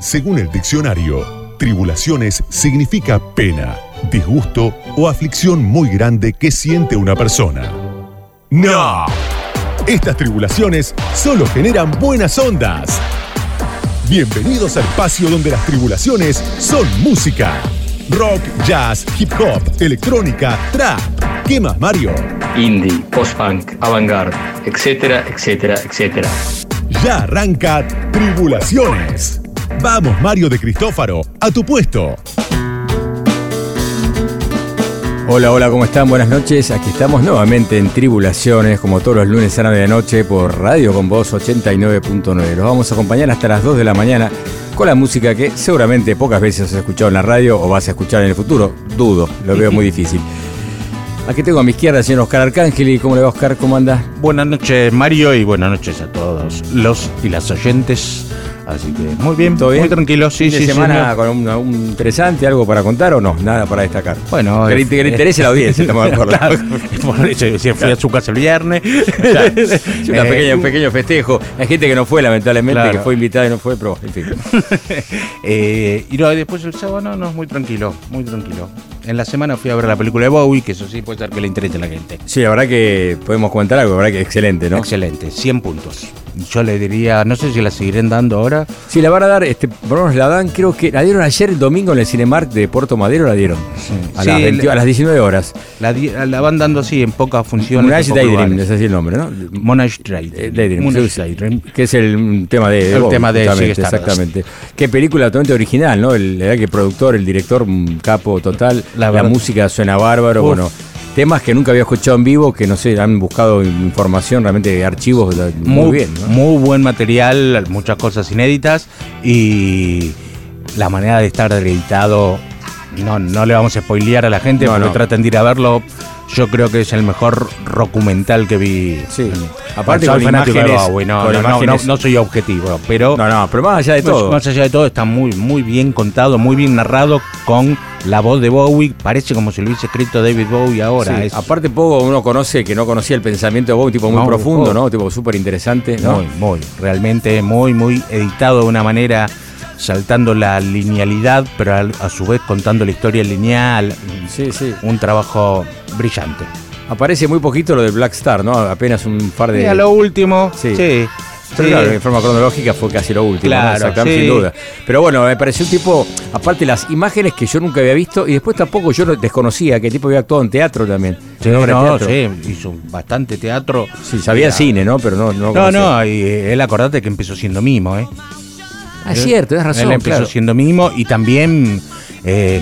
Según el diccionario, tribulaciones significa pena, disgusto o aflicción muy grande que siente una persona. ¡No! Estas tribulaciones solo generan buenas ondas. Bienvenidos al espacio donde las tribulaciones son música. Rock, jazz, hip hop, electrónica, trap. ¿Qué más, Mario? Indie, post-punk, avant-garde, etcétera, etcétera, etcétera. Ya arranca Tribulaciones. Vamos, Mario de Cristófaro, a tu puesto. Hola, hola, ¿cómo están? Buenas noches. Aquí estamos nuevamente en Tribulaciones, como todos los lunes a la medianoche por Radio con Voz 89.9. Los vamos a acompañar hasta las 2 de la mañana con la música que seguramente pocas veces has escuchado en la radio o vas a escuchar en el futuro. Dudo, lo veo muy difícil. Aquí tengo a mi izquierda al señor Oscar Arcángeli. ¿Cómo le va, Oscar? ¿Cómo anda? Buenas noches, Mario, y buenas noches a todos los y las oyentes. Así que muy bien, ¿Todo bien? muy tranquilo. Sí, ¿Fin de sí, semana señor. con un, un interesante, algo para contar o no? Nada para destacar. Bueno, que, le, que le interese la audiencia, estamos de acuerdo. Por eso, fui a su casa el viernes. Sí, Eh, un pequeño festejo. Hay gente que no fue, lamentablemente, Claro. que fue invitada y no fue, pero en fin. eh, y no, después el sábado no, no, muy tranquilo, muy tranquilo. En la semana fui a ver la película de Bowie, que eso sí puede ser que le interese a la gente. Sí, la verdad que podemos comentar algo, la verdad que excelente, ¿no? Excelente, 100 puntos. Yo le diría, no sé si la seguirán dando ahora. Sí, la van a dar, este, por lo menos la dan, creo que la dieron ayer el domingo en el Cinemark de Puerto Madero, la dieron. A, Sí, las, 20 le- a las 19 horas. La, van dando así en pocas funciones. Pocos Daydream, es así el nombre, ¿no? Monash Daydream. Eh, Daydream, Monash sí, Daydream. que es el tema de, El tema de Stardust. exactamente. Qué película totalmente original, ¿no? El, que el productor, el director, un capo total. La música suena bárbaro, Uf. bueno. Temas que nunca había escuchado en vivo, que no sé, han buscado información, realmente archivos muy, Muy, bien, ¿no? muy buen material, muchas cosas inéditas y la manera de estar editado, no, no le vamos a spoilear a la gente No, porque no. traten de ir a verlo. Yo creo que es el mejor documental que vi. Sí. Aparte con imágenes- Bowie, no, con no, no, imágenes- no, no soy objetivo, pero No, no, pero más allá de todo. Más allá de todo, está muy, muy bien contado, muy bien narrado con la voz de Bowie. Parece como si lo hubiese escrito David Bowie ahora. Sí, Es Aparte poco uno conoce que no conocía el pensamiento de Bowie, tipo muy No, profundo. ¿no? Tipo súper interesante, ¿no? muy, muy, realmente muy, muy editado de una manera saltando la linealidad, pero a, su vez contando la historia lineal. Sí, sí. Un trabajo brillante. Aparece muy poquito lo de Black Star, ¿no? Apenas un par de... Y a lo último, Sí. sí. Pero sí. claro, en forma cronológica fue casi lo último, ¿no? Claro, Exactamente, sí. sin duda. Pero bueno, me pareció un tipo, aparte las imágenes que yo nunca había visto, y después tampoco yo no- desconocía que el tipo había actuado en teatro también. Sí, no, teatro. sí, hizo bastante teatro. Sí, sabía Era- cine, ¿no? Pero no No, No, conocía. no, y eh, él acordate que empezó siendo mimo, ¿eh? Ah, es cierto, es razón, Él empezó claro. siendo mimo y también eh,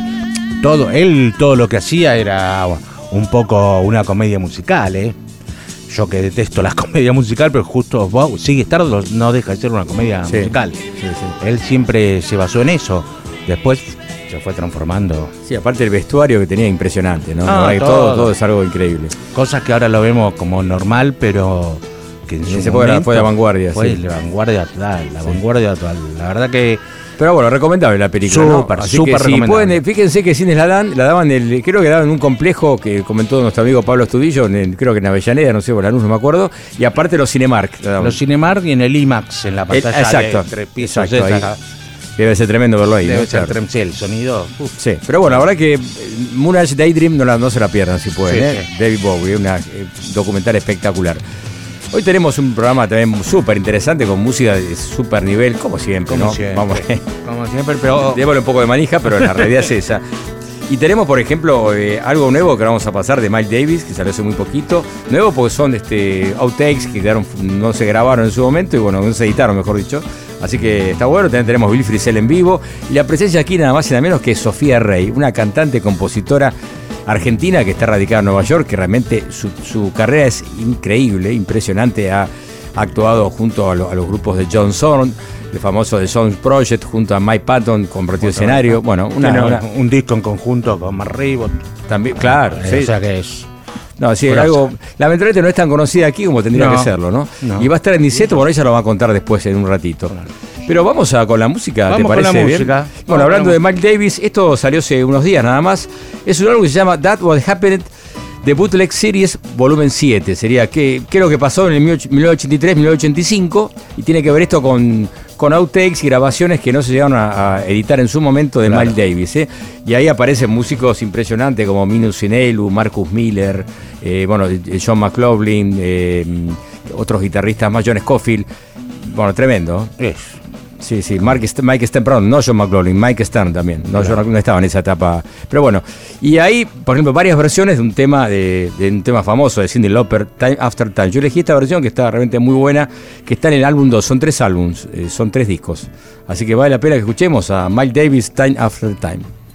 todo, él todo lo que hacía era un poco una comedia musical, ¿eh? Yo que detesto la comedia musical, pero justo wow, Sigue Stardust no deja de ser una comedia Sí, musical. sí, sí. Él siempre se basó en eso. Después se fue transformando. Sí, aparte el vestuario que tenía impresionante, ¿no? Ah, todo es algo increíble. Cosas que ahora lo vemos como normal, pero que en En esa época fue de vanguardia, Fue sí. de vanguardia total, la vanguardia total. La verdad que Pero bueno, recomendable la película. ¿no? Súper, Así súper que si recomendable. pueden, eh, fíjense que cines la dan, la daban el, creo que la daban en un complejo que comentó nuestro amigo Pablo Estudillo, en el- creo que en Avellaneda, no sé, por la luz, no me acuerdo, y aparte los Cinemark. la los Cinemark y en el IMAX, en la El- pantalla exacto, de tres pisos. exacto, esa. Debe ser tremendo verlo ahí. Debe ¿no? ser Claro. trem- sí, el sonido. uf. Sí, pero bueno, la verdad que eh, Moonage Daydream no, la, no se la pierdan si pueden, Sí, ¿eh? sí. David Bowie, eh, documental espectacular. Hoy tenemos un programa también súper interesante con música de súper nivel, como siempre, Como ¿no? siempre. Vamos, Como siempre, pero. Démosle un poco de manija, pero la realidad es esa. Y tenemos, por ejemplo, eh, algo nuevo que vamos a pasar de Miles Davis, que salió hace muy poquito. Nuevo porque son este, outtakes que quedaron, no se grabaron en su momento y bueno, no se editaron, mejor dicho. Así que está bueno. También tenemos Bill Frisell en vivo. Y la presencia aquí nada más y nada menos que Sofía Rey, una cantante, compositora argentina que está radicada en Nueva York, que realmente su, su carrera es increíble, impresionante. Ha actuado junto a, lo- a los grupos de John Zorn, el famoso The Song Project, junto a Mike Patton, compartió escenario. Bueno, una, un disco en conjunto con Mark Ribot. también, claro, Eh, sí. O sea que es. No, sí, Grosa. algo. Lamentablemente no es tan conocida aquí como tendría No, que serlo, ¿no? no. Y va a estar en Niceto, bueno, ella lo va a contar después en un ratito. Pero vamos a con la música, ¿te Vamos con parece la bien? música. Bueno, Vamos hablando de Mike Davis, esto salió hace unos días nada más. Es un álbum que se llama That What Happened The Bootleg Series Volumen 7. Sería que, qué es lo que pasó en el 1983-1985 y tiene que ver esto con, con outtakes y grabaciones que no se llegaron a, editar en su momento de Miles Davis. ¿eh? Y ahí aparecen músicos impresionantes como Minus Sinelu, Marcus Miller, eh, bueno, John McLaughlin, eh, otros guitarristas más, John Scofield. Bueno, tremendo. Es. Sí, sí, Mike Stern, perdón, no John McLaughlin, Mike Stern también. No, yo no, estaba en esa etapa. Pero bueno, y hay, por ejemplo, varias versiones de un tema de, un tema famoso de Cindy Lauper, Time After Time. Yo elegí esta versión que está realmente muy buena, que está en el álbum 2, son tres álbums, eh, son tres discos. Así que vale la pena que escuchemos a Mike Davis, Time After Time.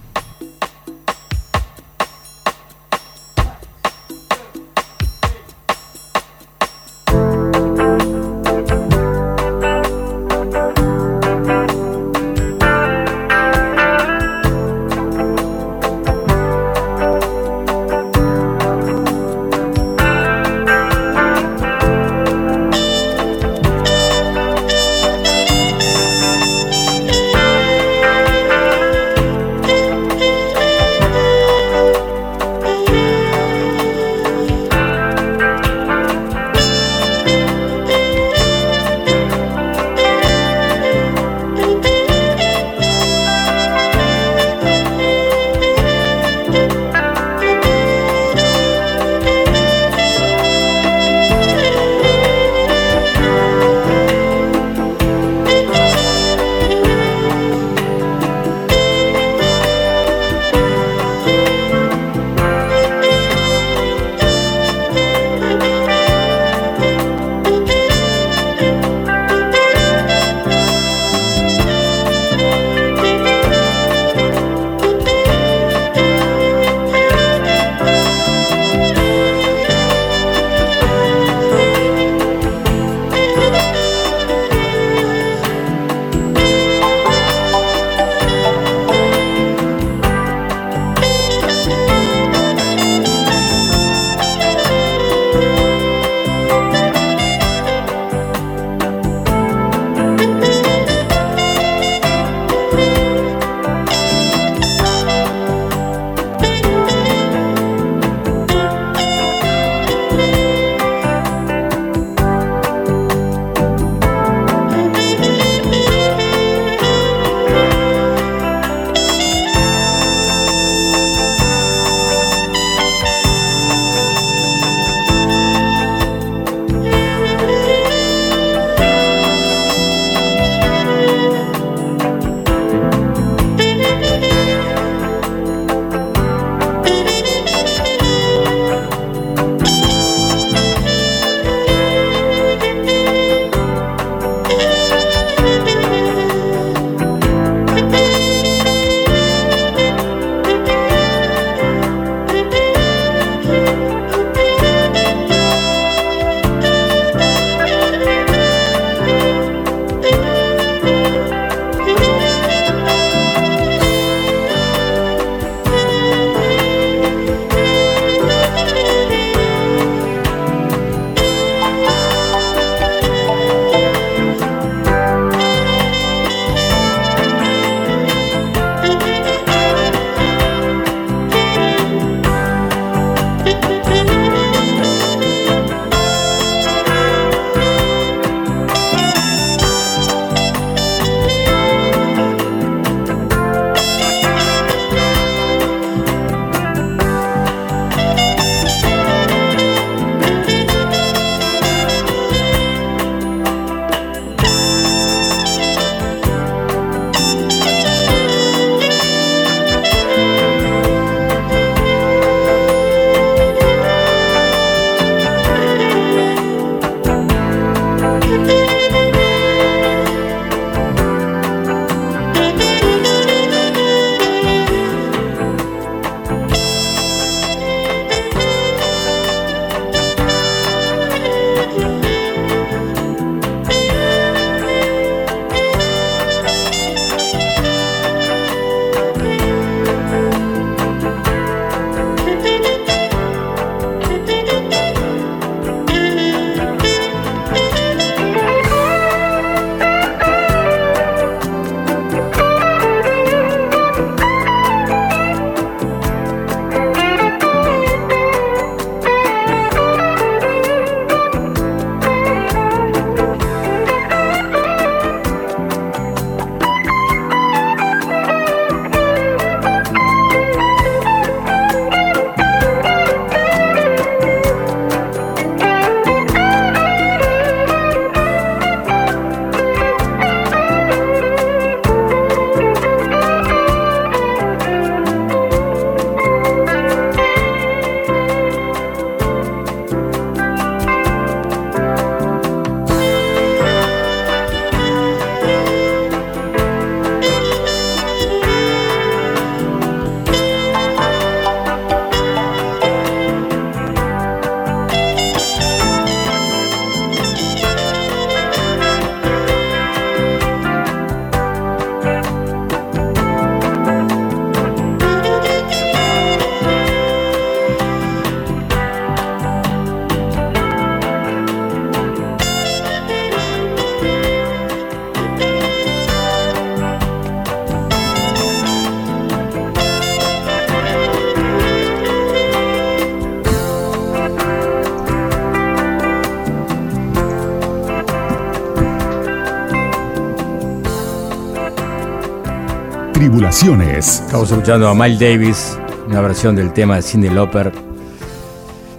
Estamos escuchando a Miles Davis, una versión del tema de Cindy Lauper,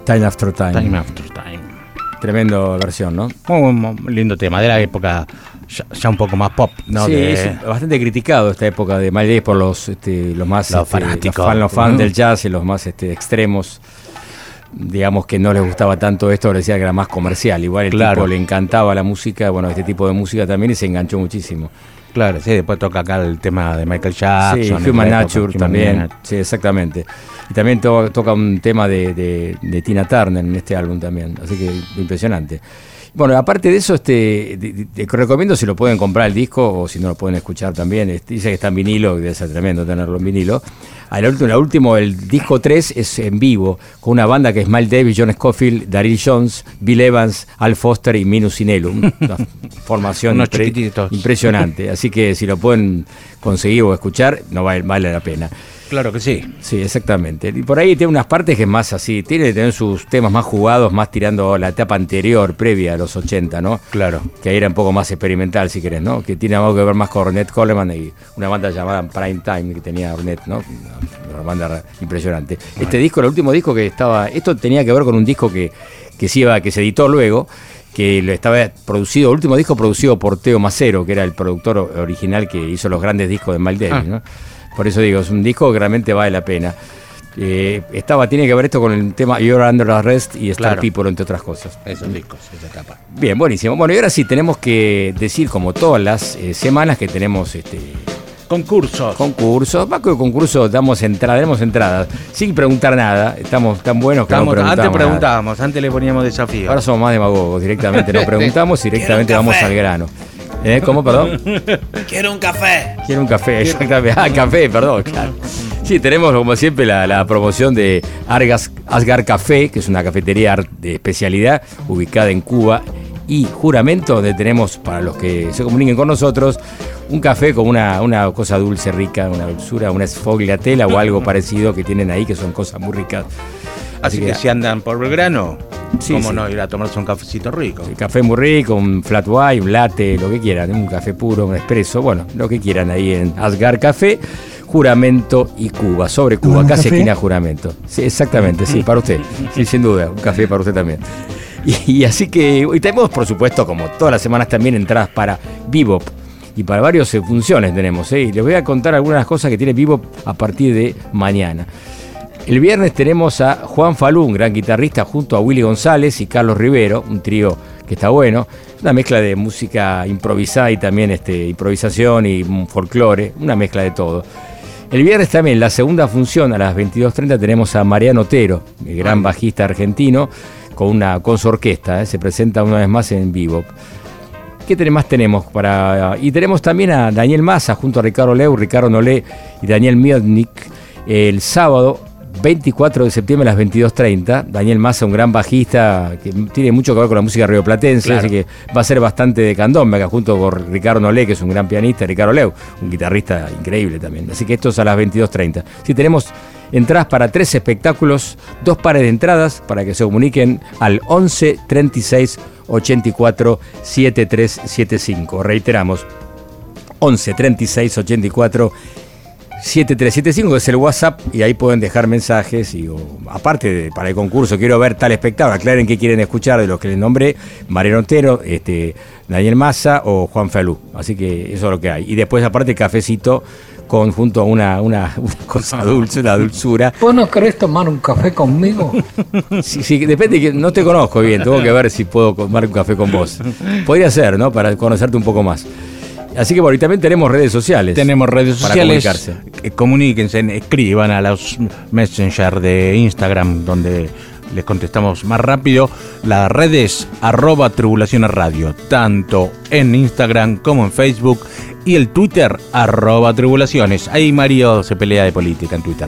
Time After Time. Time after time. Tremendo versión, ¿no? Muy lindo tema, de la época ya, ya un poco más pop, ¿no? sí, De- es bastante criticado esta época de Miles Davis por los, este, los más Los este, fanáticos. los fan- los fans del jazz y los más este, extremos. Digamos que no les gustaba tanto esto, le decía que era más comercial. Igual el Claro. tipo le encantaba la música, bueno, este tipo de música también y se enganchó muchísimo. Claro, sí, después toca acá el tema de Michael Jackson. Sí, Human época, Nature Human también. Sí, exactamente. Y también to- toca un tema de, de- de Tina Turner en este álbum también. Así que impresionante. Bueno, aparte de eso, este, te recomiendo si lo pueden comprar el disco o si no lo pueden escuchar también. Este, dice que está en vinilo, debe ser tremendo tenerlo en vinilo. Al último, el último, el disco 3 es en vivo, con una banda que es Miles Davis, John Scofield, Daryl Jones, Bill Evans, Al Foster y Minus Inelum. Una formación impre- impresionante. Así que si lo pueden conseguir o escuchar, no vale, vale la pena. Claro que sí. Sí, exactamente. Y por ahí tiene unas partes que es más así, tiene que tener sus temas más jugados, más tirando la etapa anterior, previa a los 80, ¿no? Claro. Que ahí era un poco más experimental, si querés, ¿no? Que tiene algo que ver más con Ornette Coleman y una banda llamada Prime Time que tenía Ornette, ¿no? Una, banda impresionante. Este disco, el último disco que estaba, esto tenía que ver con un disco que, que se iba, que se editó luego, que lo estaba producido, el último disco producido por Teo Macero, que era el productor original que hizo los grandes discos de Miles Davis, Ah. ¿no? Por eso digo, es un disco que realmente vale la pena. Eh, estaba, tiene que ver esto con el tema You're Under Arrest y Star Claro. People, entre otras cosas. Esos discos, esa etapa. Bien, buenísimo. Bueno, y ahora sí tenemos que decir, como todas las eh, semanas, que tenemos este Concursos. concursos. Más que concursos, damos entrada, damos entradas, sin preguntar nada. Estamos tan buenos que Estamos- no preguntamos. antes nada. preguntábamos, antes le poníamos desafío. Ahora somos más demagogos, directamente no preguntamos y directamente vamos al grano. ¿Eh? ¿Cómo, perdón? Quiero un café. Quiero un café, exactamente. Ah, café, perdón, claro. Sí, tenemos como siempre la, la promoción de Argas, Asgar Café, que es una cafetería de especialidad ubicada en Cuba, y Juramento, donde tenemos, para los que se comuniquen con nosotros, un café con una, una cosa dulce, rica, una dulzura, una sfogliatela o algo parecido que tienen ahí, que son cosas muy ricas. Así que si andan por Belgrano, Sí, ¿cómo sí. no ir a tomarse un cafecito rico? El café muy rico, un flat white, un latte, lo que quieran, un café puro, un expreso, bueno, lo que quieran ahí en Asgar Café, Juramento y Cuba, sobre Cuba, ¿Un casi café? esquina Juramento. Sí, exactamente, sí, para usted, sí, sin duda, un café para usted también. Y, y así que, y tenemos por supuesto, como todas las semanas también, entradas para Bebop. Y para varias eh, funciones tenemos, ¿eh? y les voy a contar algunas cosas que tiene Bebop a partir de mañana. El viernes tenemos a Juan Falú, un gran guitarrista, junto a Willy González y Carlos Rivero, un trío que está bueno. Una mezcla de música improvisada y también este, improvisación y folclore, una mezcla de todo. El viernes también, la segunda función, a las 22.30, tenemos a Mariano Otero, el gran bajista argentino, con, una, con su orquesta. ¿eh? Se presenta una vez más en Bebop. ¿Qué más tenemos? para Y tenemos también a Daniel Massa junto a Ricardo Leu, Ricardo Nolé y Daniel Miodnik el sábado 24 de septiembre a las 22.30. Daniel Massa, un gran bajista que tiene mucho que ver con la música rioplatense, Claro. así que va a ser bastante de candombe acá junto con Ricardo Nolé, que es un gran pianista, Ricardo Leu, un guitarrista increíble también. Así que esto es a las 22.30. Si tenemos entradas para tres espectáculos, dos pares de entradas para que se comuniquen al 11 36 84 7375. Reiteramos, 11 36 84 7375, que es el WhatsApp, y ahí pueden dejar mensajes. Y, o, aparte, de, para el concurso, quiero ver tal espectáculo, aclaren qué quieren escuchar de los que les nombré: Mariano Otero, este, Daniel Massa o Juan Falú. Así que eso es lo que hay. Y después, aparte, cafecito con junto a una, una, una cosa dulce, una dulzura. ¿Vos no querés tomar un café conmigo? Sí, sí, depende, que no te conozco bien, tengo que ver si puedo tomar un café con vos. Podría ser, ¿no? Para conocerte un poco más. Así que bueno, y también tenemos redes sociales. Tenemos redes para sociales. comunicarse. eh, Comuníquense, escriban a los Messenger de Instagram, donde les contestamos más rápido. Las redes arroba tribulaciones radio, tanto en Instagram como en Facebook. Y el Twitter arroba tribulaciones. Ahí Mario se pelea de política en Twitter.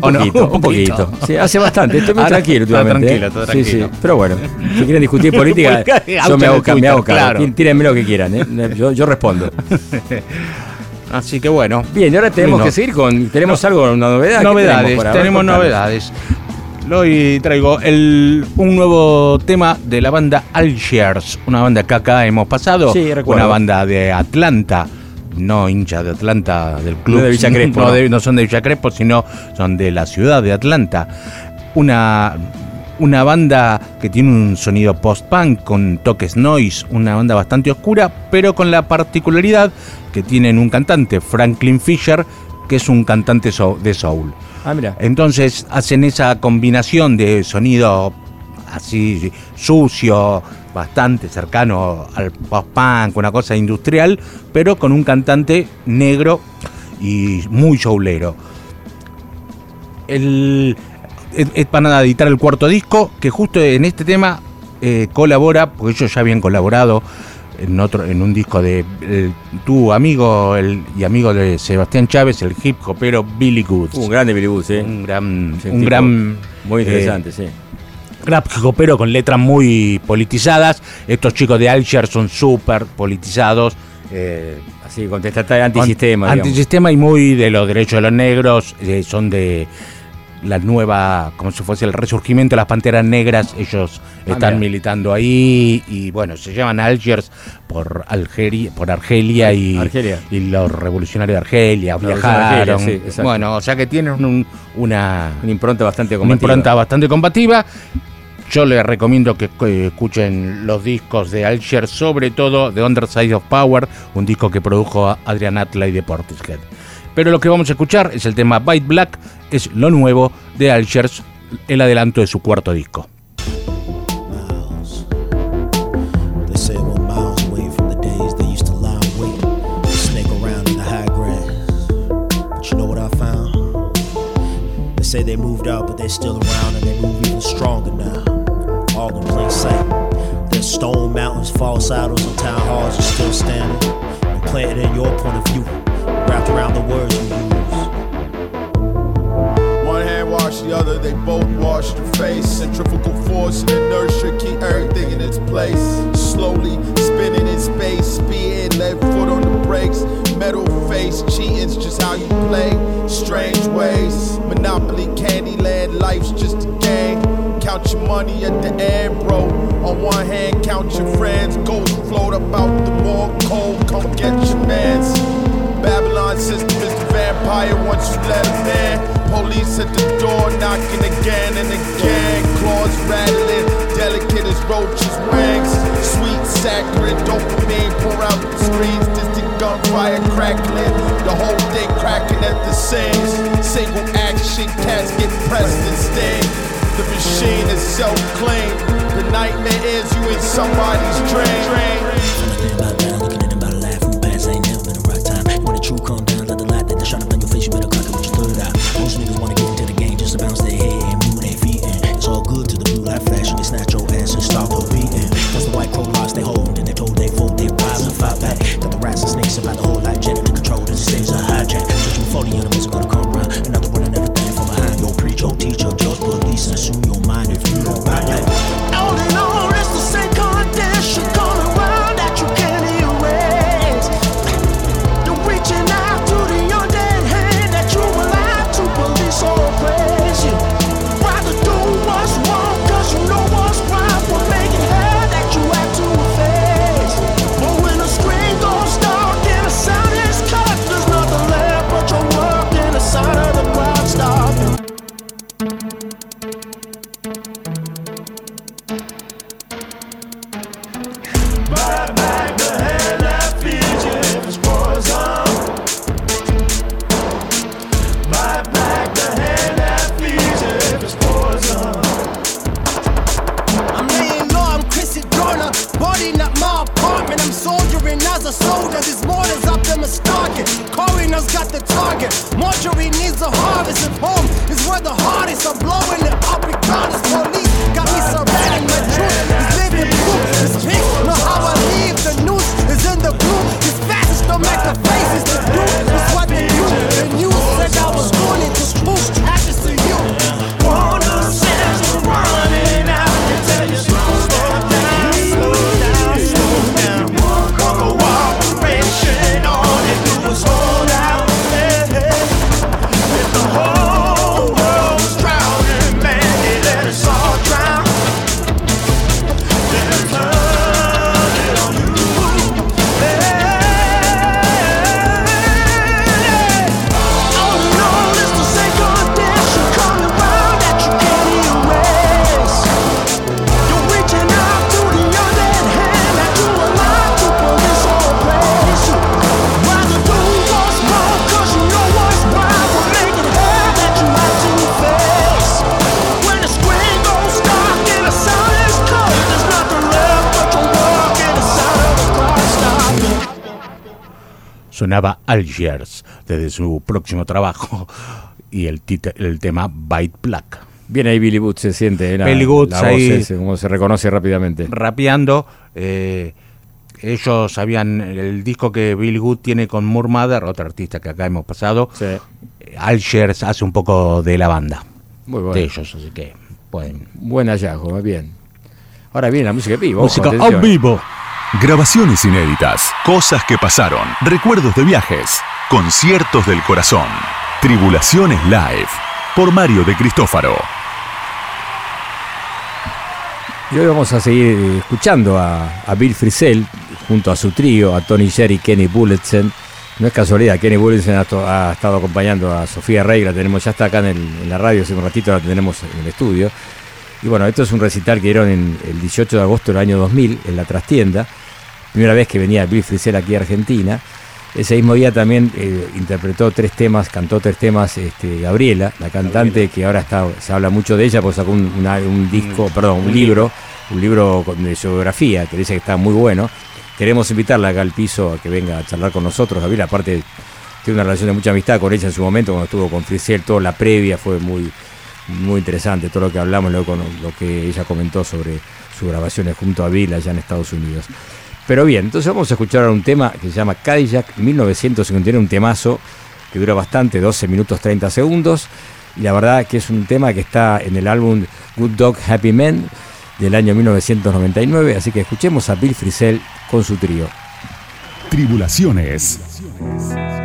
¿O Un no? poquito, un poquito. Sí, hace bastante, estoy muy tranquilo está tranquilo, ¿eh? Sí, sí. tranquilo. Pero bueno, si quieren discutir política, yo me hago, ca- me hago Twitter, claro. Tírenme lo que quieran, ¿eh? yo, yo respondo. Así que bueno. Bien, y ahora tenemos que seguir con. ¿Tenemos algo, una novedad? ¿Qué Novedades, tenemos, novedades. Hoy traigo el, un nuevo tema de la banda Algiers, una banda que acá hemos pasado, Sí, una banda de Atlanta, no hinchas de Atlanta del club. No de Villa Crespo, No, no. de- no son de Villa Crespo, sino son de la ciudad de Atlanta. Una, una banda que tiene un sonido post-punk con toques noise, una banda bastante oscura, pero con la particularidad que tienen un cantante, Franklin Fisher, que es un cantante de soul. Ah, mira. Entonces hacen esa combinación de sonido así sucio, bastante cercano al post-punk, una cosa industrial, pero con un cantante negro y muy showlero. El, es- van a editar el cuarto disco, que justo en este tema eh, colabora, porque ellos ya habían colaborado en otro, en un disco de el- tu amigo el, y amigo de Sebastián Chávez, el hip hopero Billy Goods. Un grande Billy Booth, ¿eh? Un gran, Sí, un gran Muy eh, interesante, sí. rap pero con letras muy politizadas. Estos chicos de Alger son súper politizados. eh, Así, contestatario antisistema. Antisistema y muy de los derechos de los negros. eh, son de la nueva, como si fuese el resurgimiento de las panteras negras. Ellos Ah, están mira. militando ahí. Y bueno, se llaman Algiers por Algeria, por Argelia y, Argelia. y los revolucionarios de Argelia. Viajaron. Argelia, sí, exacto. bueno, o sea que tienen un- una Una impronta bastante una combativa. impronta bastante combativa. Yo les recomiendo que escuchen los discos de Alger, sobre todo The Underside of Power, un disco que produjo Adrian Atley de Portishead. Pero lo que vamos a escuchar es el tema Bite Black, es lo nuevo de Alger, el adelanto de su cuarto disco. say they moved out, but they're still around, and they move even stronger now. All in plain sight. There's stone mountains, false idols, and town halls are still standing, and planted in your point of view, wrapped around the words you use. One hand wash the other, they both wash the face. Centrifugal force and inertia keep everything in its place. Slowly spinning in space, speeding, left foot on the brakes. Metal face, cheating's just how you play. Strange ways, Monopoly, Candyland, life's just a game. Count your money at the end, bro. On one hand, count your friends. Ghost float about the more cold, come get your mans. Babylon system is the vampire once you let him in. Police at the door knocking again and again. Claws rattling, delicate as roaches' wings. Sweet, saccharine dopamine pour out the screens. Distant gunfire crackling. The whole thing cracking at the seams. Single action, cats get pressed and sting. The machine is self-claimed. The nightmare is you in somebody's dream. Algiers desde su próximo trabajo y el, el tema Bite Black. Bien ahí Billy Boots se siente, la, Billy Boots la voz ahí- ese, como se reconoce rápidamente. Rapeando, eh, ellos sabían el disco que Billy Good tiene con Moore Mother, otra artista que acá hemos pasado. Sí. Algiers hace un poco de la banda Muy bueno. de ellos, así que pueden. Buen hallazgo, muy bien. Ahora viene la música en vivo. Música en vivo. Grabaciones inéditas, cosas que pasaron, recuerdos de viajes, conciertos del corazón. Tribulaciones Live, por Mario de Cristófaro. Y hoy vamos a seguir eh, escuchando a, Bill Frisell junto a su trío, a Tony Jerry y Kenny Bulletin. No es casualidad, Kenny Bulletin ha, estado acompañando a Sofía Rey, la tenemos ya está acá en, en la radio, hace un ratito la tenemos en el estudio. Y bueno, esto es un recital que dieron en el 18 de agosto del año 2000 en la trastienda. Primera vez que venía Bill Frisell aquí a Argentina. Ese mismo día también eh, interpretó tres temas, cantó tres temas este, Gabriela, la cantante que ahora está, se habla mucho de ella porque sacó un, una- un disco, perdón, un libro, un libro de geografía que dice que está muy bueno. Queremos invitarla acá al piso a que venga a charlar con nosotros. Gabriela, aparte, tiene una relación de mucha amistad con ella en su momento, cuando estuvo con Frisell, toda la previa fue muy, muy interesante, todo lo que hablamos, lo, con- lo que ella comentó sobre sus grabaciones junto a Bill allá en Estados Unidos. Pero bien, entonces vamos a escuchar ahora un tema que se llama Cadillac 1951, un temazo que dura bastante, 12 minutos 30 segundos. Y la verdad que es un tema que está en el álbum Good Dog Happy Men del año 1999. Así que escuchemos a Bill Frisell con su trío. Tribulaciones. Thank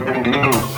Escuchamos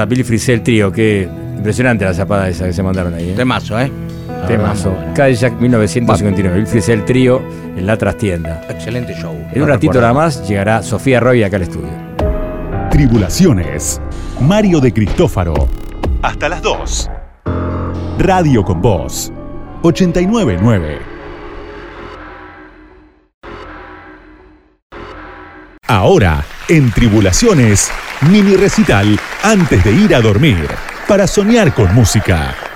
a Billy Frisell Trío, que impresionante la zapada esa que se mandaron ahí. ¿eh? Temazo, ¿eh? Temazo. Bueno. Cadillac 1959. Bill Frisell Trío en la trastienda. Excelente show. En un No ratito recuerdo. nada más llegará Sofía Roy acá al estudio. Tribulaciones. Mario de Cristófaro. Hasta las 2. Radio con Voz. 899. Ahora, en Tribulaciones, mini recital antes de ir a dormir. Para soñar con música.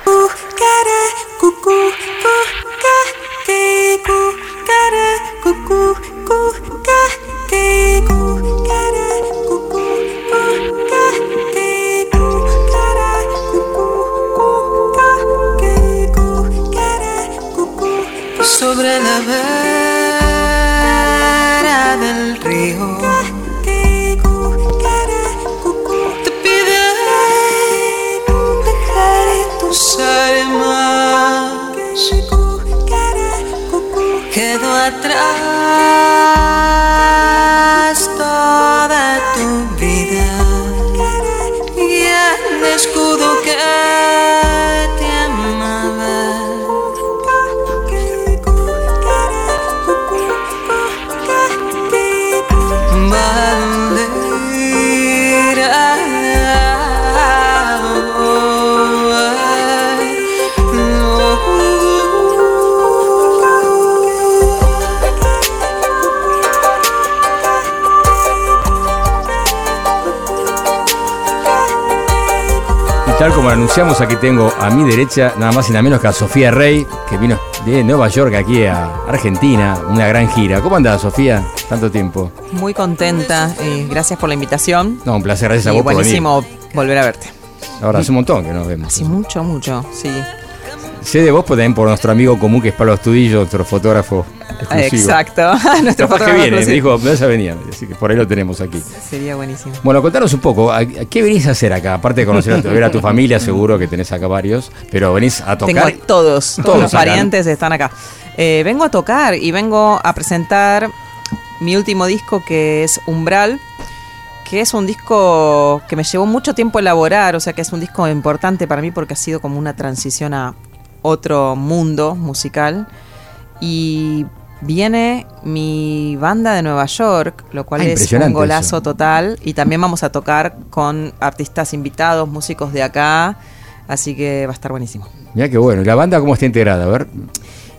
Anunciamos, aquí tengo a mi derecha nada más y nada menos que a Sofía Rey, que vino de Nueva York aquí a Argentina, una gran gira. ¿Cómo andás, Sofía? Tanto tiempo. Muy contenta, eh, gracias por la invitación. No, un placer, gracias a Y vos por venir. buenísimo volver a verte. Ahora hace un montón que nos vemos. Hace mucho, mucho, sí. Sé de vos, pero también por nuestro amigo común que es Pablo Astudillo, nuestro fotógrafo exclusivo. Exacto, nuestro Capaz que viene, me dijo, me vas a venir, así que por ahí lo tenemos aquí. Sería buenísimo. Bueno, contanos un poco, ¿a- a ¿qué venís a hacer acá? Aparte de conocer a tu, ver a tu familia, seguro que tenés acá varios, pero venís a Tengo tocar. a todos, todos Todos los parientes están acá. Eh, vengo a tocar y vengo a presentar mi último disco que es Umbral, que es un disco que me llevó mucho tiempo elaborar, o sea que es un disco importante para mí porque ha sido como una transición a otro mundo musical. Y viene mi banda de Nueva York, lo cual Ah, es un golazo eso. total. Y también vamos a tocar con artistas invitados, músicos de acá. Así que va a estar buenísimo. Mirá qué bueno. ¿Y la banda cómo está integrada? A ver.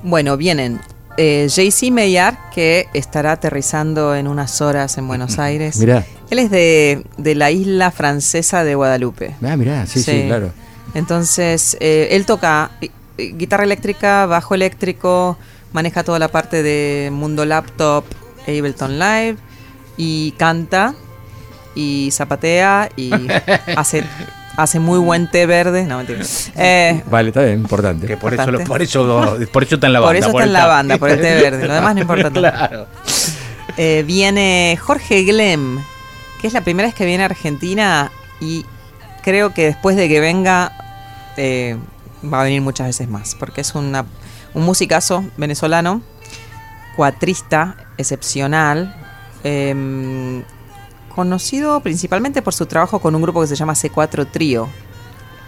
Bueno, vienen eh, JC Maillard, que estará aterrizando en unas horas en Buenos Aires. Mirá. Él es de, de la isla francesa de Guadalupe. Ah, mirá, sí, sí, claro. Entonces, eh, él toca eh, guitarra eléctrica, bajo eléctrico, maneja toda la parte de Mundo Laptop, Ableton Live, y canta, y zapatea, y hace, hace muy buen té verde. No, mentira. Eh, Vale, está bien, importante. Que por eso, Importante. por eso, por eso está en la banda. por eso está en la banda, por el té verde. Lo demás no importa tanto. Claro. Eh, viene Jorge Glem, que es la primera vez que viene a Argentina y creo que después de que venga eh, va a venir muchas veces más, porque es una, un musicazo venezolano, cuatrista, excepcional, em, conocido principalmente por su trabajo con un grupo que se llama C4 Trío.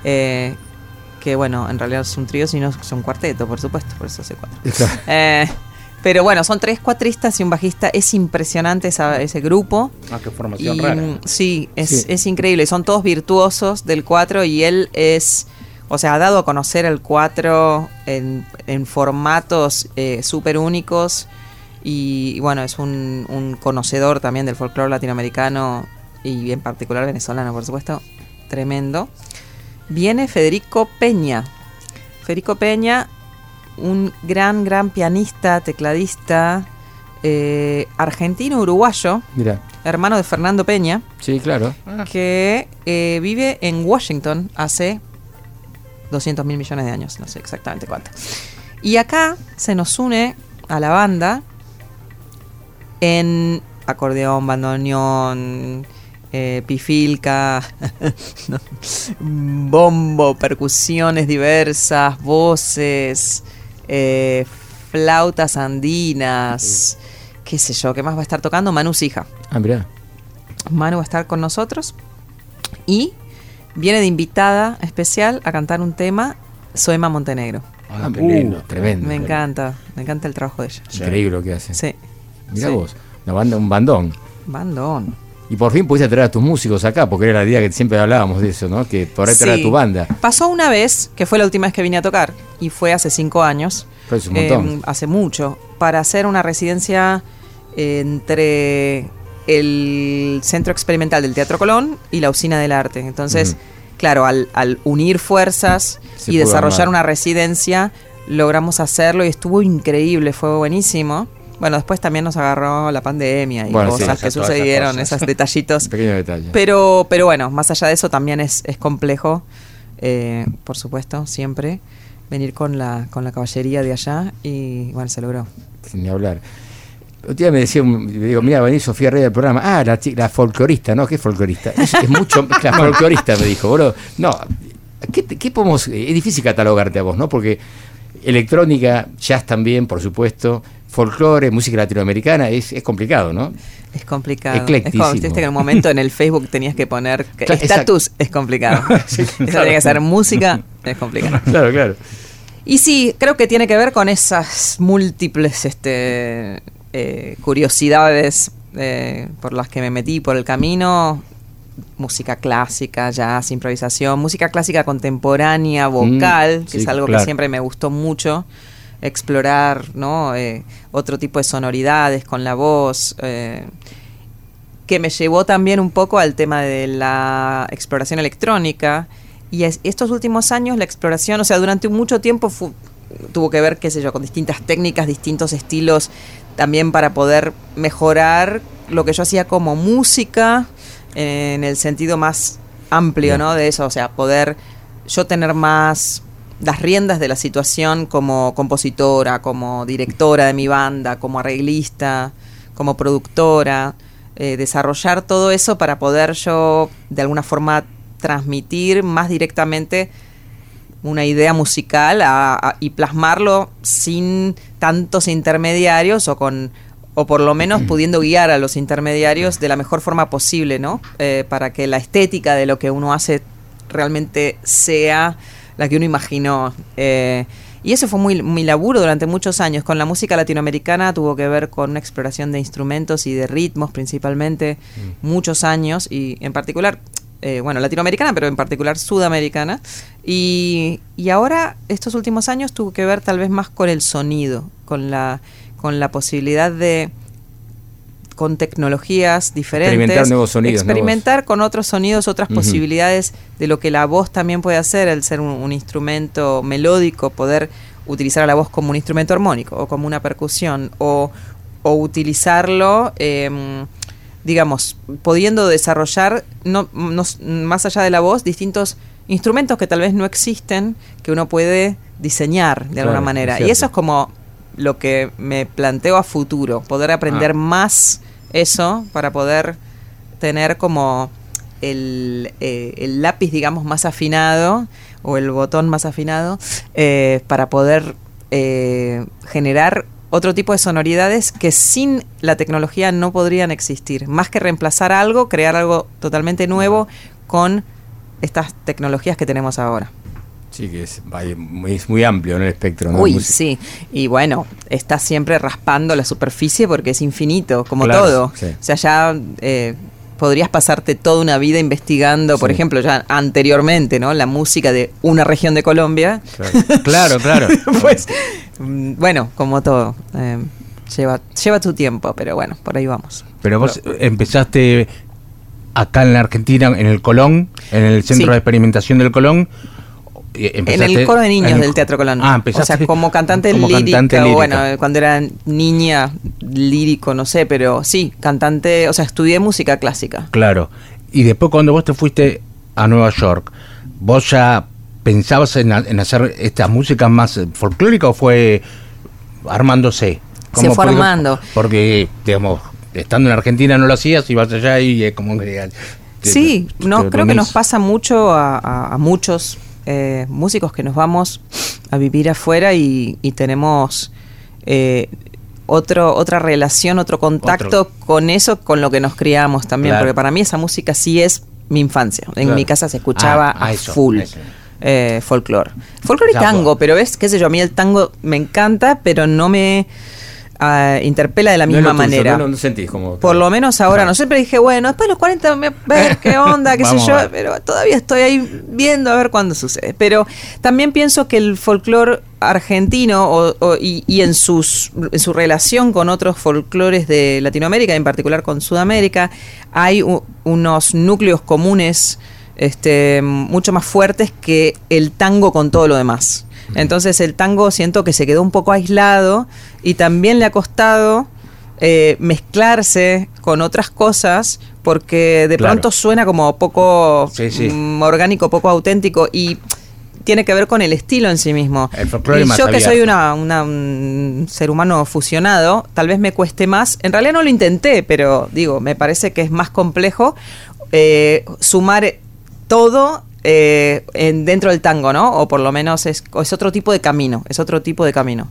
eh, que bueno, en realidad es un trío, sino es un cuarteto, por supuesto, por eso C4. Eh, pero bueno, son tres cuatristas y un bajista. Es impresionante esa- ese grupo. Ah, qué formación Y, rara. mm, Sí, es, Sí. es increíble. Son todos virtuosos del 4 y él es, o sea, ha dado a conocer el 4 en, en formatos eh, súper únicos y, y bueno, es un, un conocedor también del folclore latinoamericano y en particular venezolano, por supuesto. Tremendo. Viene Federico Peña. Federico Peña, un gran, gran pianista, tecladista, eh, argentino-uruguayo, Mira, hermano de Fernando Peña, sí, claro. que eh, vive en Washington hace 200 mil millones de años, no sé exactamente cuánto. Y acá se nos une a la banda en acordeón, bandoneón, eh, pifilca, bombo, percusiones diversas, voces, eh, flautas andinas, qué sé yo, ¿qué más va a estar tocando? Manu Sija. Ah, mirá. Manu va a estar con nosotros y viene de invitada especial a cantar un tema Soema Montenegro. Ah, qué lindo, tremendo. Me encanta, me encanta el trabajo de ella. Increíble lo que hace. Sí. Mirá Sí. vos, una banda, un bandón. Bandón. Y por fin pudiste traer a tus músicos acá, porque era la idea que siempre hablábamos de eso, ¿no? Que por ahí traer a tu banda. Pasó una vez, que fue la última vez que vine a tocar, y fue hace cinco años. Pero es un montón. eh, hace mucho. Para hacer una residencia entre el Centro Experimental del Teatro Colón y la Usina del Arte. Entonces, claro, al, al unir fuerzas Se y desarrollar armar. una residencia, logramos hacerlo y estuvo increíble, fue buenísimo. Bueno, después también nos agarró la pandemia y Bueno, cosas que sucedieron, esos detallitos. Pequeño detalle. Pero, pero bueno, más allá de eso también es, es complejo, eh, por supuesto, siempre venir con la, con la caballería de allá y bueno, se logró. Sin ni hablar. Un día me decía, le digo, mira, venís Sofía Rey del programa. Ah, la, la folclorista, ¿no? ¿Qué folclorista? Es, es mucho, la folclorista me dijo, boludo. No, ¿qué, qué podemos...? Es difícil catalogarte a vos, ¿no? Porque electrónica, jazz también, por supuesto, folclore, música latinoamericana, es, es complicado, ¿no? Es complicado. Es Eclectísimo. como viste que en un momento en el Facebook tenías que poner estatus es complicado. Sí, Eso claro. tiene que ser música, es complicado. Claro, claro. Y sí, creo que tiene que ver con esas múltiples este, eh, curiosidades eh, por las que me metí por el camino. Música clásica, jazz, improvisación, música clásica contemporánea, vocal, que sí, es algo claro. que siempre me gustó mucho. Explorar ¿no? Eh, otro tipo de sonoridades con la voz. eh, que me llevó también un poco al tema de la exploración electrónica y es- estos últimos años la exploración, o sea, durante mucho tiempo tuvo que ver, qué sé yo, con distintas técnicas, distintos estilos, también para poder mejorar lo que yo hacía como música en el sentido más amplio, ¿no? De eso, o sea, poder yo tener más las riendas de la situación como compositora, como directora de mi banda, como arreglista, como productora, eh, desarrollar todo eso para poder yo de alguna forma transmitir más directamente una idea musical a- a- y plasmarlo sin tantos intermediarios o con o por lo menos pudiendo guiar a los intermediarios de la mejor forma posible, ¿no? Eh, para que la estética de lo que uno hace realmente sea la que uno imaginó. Eh, y eso fue muy, muy laburo durante muchos años. Con la música latinoamericana tuvo que ver con una exploración de instrumentos y de ritmos principalmente, muchos años, y en particular, eh, bueno, latinoamericana, pero en particular sudamericana. Y, y ahora, estos últimos años, tuvo que ver tal vez más con el sonido, con la, con la posibilidad de con tecnologías diferentes. Experimentar nuevos sonidos, Experimentar con otros sonidos, otras posibilidades de lo que la voz también puede hacer, el ser un, un instrumento melódico, poder utilizar a la voz como un instrumento armónico o como una percusión, o, o utilizarlo, em, digamos, pudiendo desarrollar, no, no- más allá de la voz, distintos instrumentos que tal vez no existen, que uno puede diseñar de Claro, alguna es manera. Y eso es como lo que me planteo a futuro, poder aprender Ah. más eso para poder tener como el, eh, el lápiz, digamos, más afinado o el botón más afinado eh, para poder eh, generar otro tipo de sonoridades que sin la tecnología no podrían existir. Más que reemplazar algo, crear algo totalmente nuevo con estas tecnologías que tenemos ahora. Sí, que es, es muy amplio ¿no? el espectro. ¿no? Uy, Música. sí. Y bueno, está siempre raspando la superficie porque es infinito, como Claro, todo. sí. O sea, ya eh, podrías pasarte toda una vida investigando, por ejemplo, ya anteriormente, ¿no? La música de una región de Colombia. Claro, claro. pues, mm, bueno, como todo. eh, lleva, lleva tu tiempo, pero bueno, por ahí vamos. Pero vos empezaste acá en la Argentina, en el Colón, en el Centro Sí. de Experimentación del Colón. En el coro de niños el- del Teatro Colón. Ah, o empezaste sea, como cantante como lírica. cantante o lírica. Bueno, cuando era niña, lírico, no sé, pero sí, cantante, o sea, estudié música clásica. Claro. Y después cuando vos te fuiste a Nueva York, ¿vos ya pensabas en, ha- en hacer esta música más eh, folclórica o fue armándose? Se fue armando. Porque, digamos, estando en Argentina no lo hacías y vas allá y es como que... te- Sí, te- no, te creo que nos pasa mucho a, a- a muchos eh, músicos que nos vamos a vivir afuera y, y tenemos eh, otro, otra relación, otro contacto Otro. con eso, con lo que nos criamos también, Claro. porque para mí esa música sí es mi infancia. En Claro. mi casa se escuchaba Ah, a eso, full. eso. Eh, folclore. Folclore y tango, pero ves, qué sé yo, a mí el tango me encanta, pero no me interpela de la No es misma lo tuyo, manera. No, no sentís como. Por lo menos ahora no. Siempre dije, bueno, después de los 40 me ver qué onda, qué sé yo, pero todavía estoy ahí viendo a ver cuándo sucede. Pero también pienso que el folclore argentino o- o- y, y en, sus, en su relación con otros folclores de Latinoamérica, en particular con Sudamérica, hay u- unos núcleos comunes este, mucho más fuertes que el tango con todo lo demás. Entonces el tango siento que se quedó un poco aislado y también le ha costado eh, mezclarse con otras cosas porque de Claro. pronto suena como poco Sí, sí. mm, orgánico, poco auténtico y tiene que ver con el estilo en sí mismo. El y yo que abierto. soy una, una- un ser humano fusionado, tal vez me cueste más. En realidad no lo intenté, pero digo, me parece que es más complejo eh, sumar todo eh, en, dentro del tango, ¿no? O por lo menos es, es otro tipo de camino, es otro tipo de camino.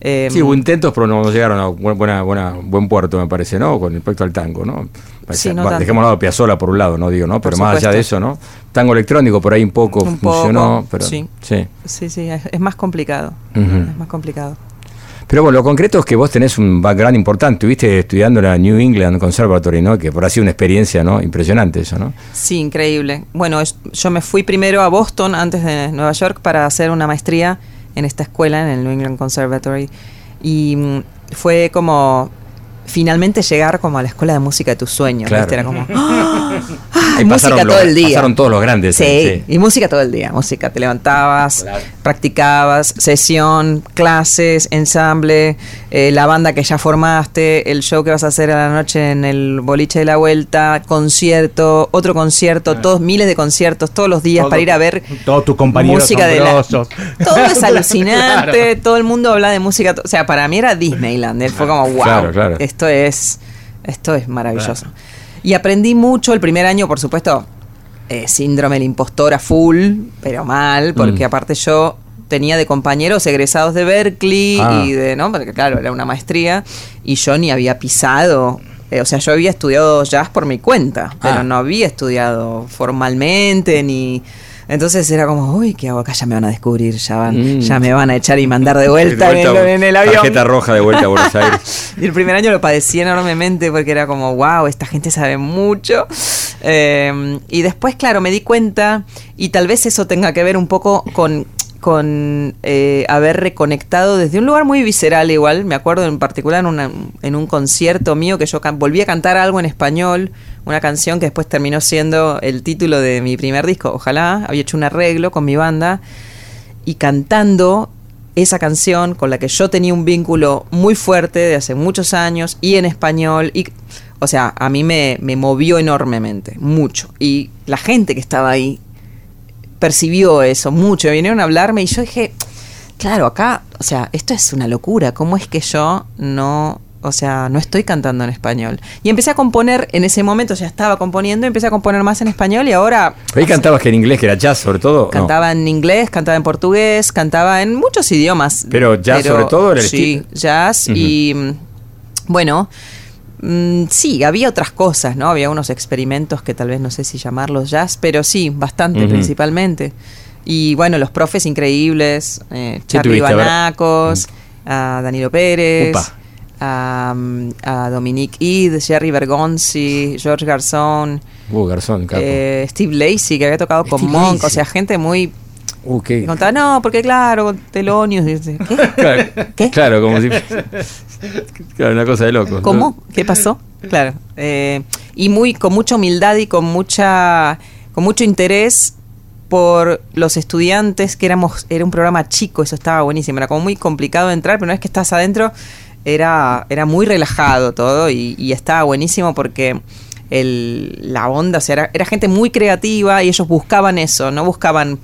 Eh, Sí, hubo intentos, pero no llegaron a buen, buena, buena, buen puerto, me parece, ¿no? Con respecto al tango, ¿no? Sí, no tanto. dejemos a lado Piazzolla por un lado, no digo, ¿no? Pero más allá de eso, ¿no? Tango electrónico por ahí un poco Un poco, funcionó, pero sí. sí. Sí, sí, es, es más complicado. Es más complicado. Pero bueno, lo concreto es que vos tenés un background importante. Estuviste estudiando la New England Conservatory, ¿no? Que por sido una experiencia, ¿no? Impresionante eso, ¿no? Sí, increíble. Bueno, yo me fui primero a Boston antes de Nueva York para hacer una maestría en esta escuela, en el New England Conservatory. Y mm, fue como finalmente llegar como a la escuela de música de tus sueños. Claro. ¿viste? Era como. ¡ah! Ahí música pasaron todo los- el día. pasaron todos los grandes, Sí, sí. y música todo el día. Música, te levantabas, practicabas, sesión, clases, ensamble, eh, la banda que ya formaste, el show que vas a hacer a la noche en el boliche de la vuelta, concierto, otro concierto, todos miles de conciertos todos los días Todo- para ir a ver Todos tus compañeros música de la- todo es alucinante, Claro. todo el mundo habla de música, o sea, para mí era Disneyland, eh, fue como wow, Claro, claro. Esto es esto es maravilloso. Y aprendí mucho el primer año, por supuesto, eh, síndrome del impostor a full, pero mal, porque Mm. aparte yo tenía de compañeros egresados de Berkeley Ah. y de, ¿no? Porque claro, era una maestría y yo ni había pisado, eh, o sea, yo había estudiado jazz por mi cuenta, pero Ah. no había estudiado formalmente ni entonces era como, uy, ¿qué hago acá? Ya me van a descubrir, ya van, Mm. ya me van a echar y mandar de vuelta, en, el, en el avión. Tarjeta roja de vuelta a Buenos Aires. Y el primer año lo padecí enormemente porque era como, wow, esta gente sabe mucho. Eh, y después, claro, me di cuenta, y tal vez eso tenga que ver un poco con, con eh, haber reconectado desde un lugar muy visceral igual. Me acuerdo en particular en, una- en un concierto mío que yo volví a cantar algo en español, una canción que después terminó siendo el título de mi primer disco. Ojalá, había hecho un arreglo con mi banda y cantando esa canción con la que yo tenía un vínculo muy fuerte de hace muchos años y en español y o sea, a mí me, me movió enormemente, mucho. Y la gente que estaba ahí percibió eso mucho, vinieron a hablarme y yo dije, claro, acá, o sea, esto es una locura, ¿cómo es que yo no, o sea, no estoy cantando en español? Y empecé a componer, en ese momento ya estaba componiendo, empecé a componer más en español y ahora Ahí cantabas que en inglés, que era jazz sobre todo. ¿no? Cantaba en inglés, cantaba en portugués, cantaba en muchos idiomas. Pero jazz sobre todo era el Sí, jazz y bueno, mm, sí, había otras cosas, ¿no? Había unos experimentos que tal vez no sé si llamarlos jazz, pero sí, bastante principalmente. Y bueno, los profes increíbles, eh, ¿Qué Charlie? A. Banacos, a Danilo Pérez. A, mm, a Dominique Id, Jerry Bergonzi, George Garzón, Uh, Garzón, eh, Steve Lacey, que había tocado con Monk, o sea, gente muy. Uh, que contaba, no, porque claro, y dice, ¿Qué? Claro, ¿Qué? claro, como si. Claro, una cosa de loco. ¿Cómo? ¿Qué pasó? Claro. eh, y muy, con mucha humildad y con mucha. con mucho interés por los estudiantes, que éramos, era un programa chico, eso estaba buenísimo, era como muy complicado de entrar, pero una vez que estás adentro, era, era muy relajado todo y, y estaba buenísimo porque el, la onda, o sea, era, era gente muy creativa y ellos buscaban eso, no buscaban,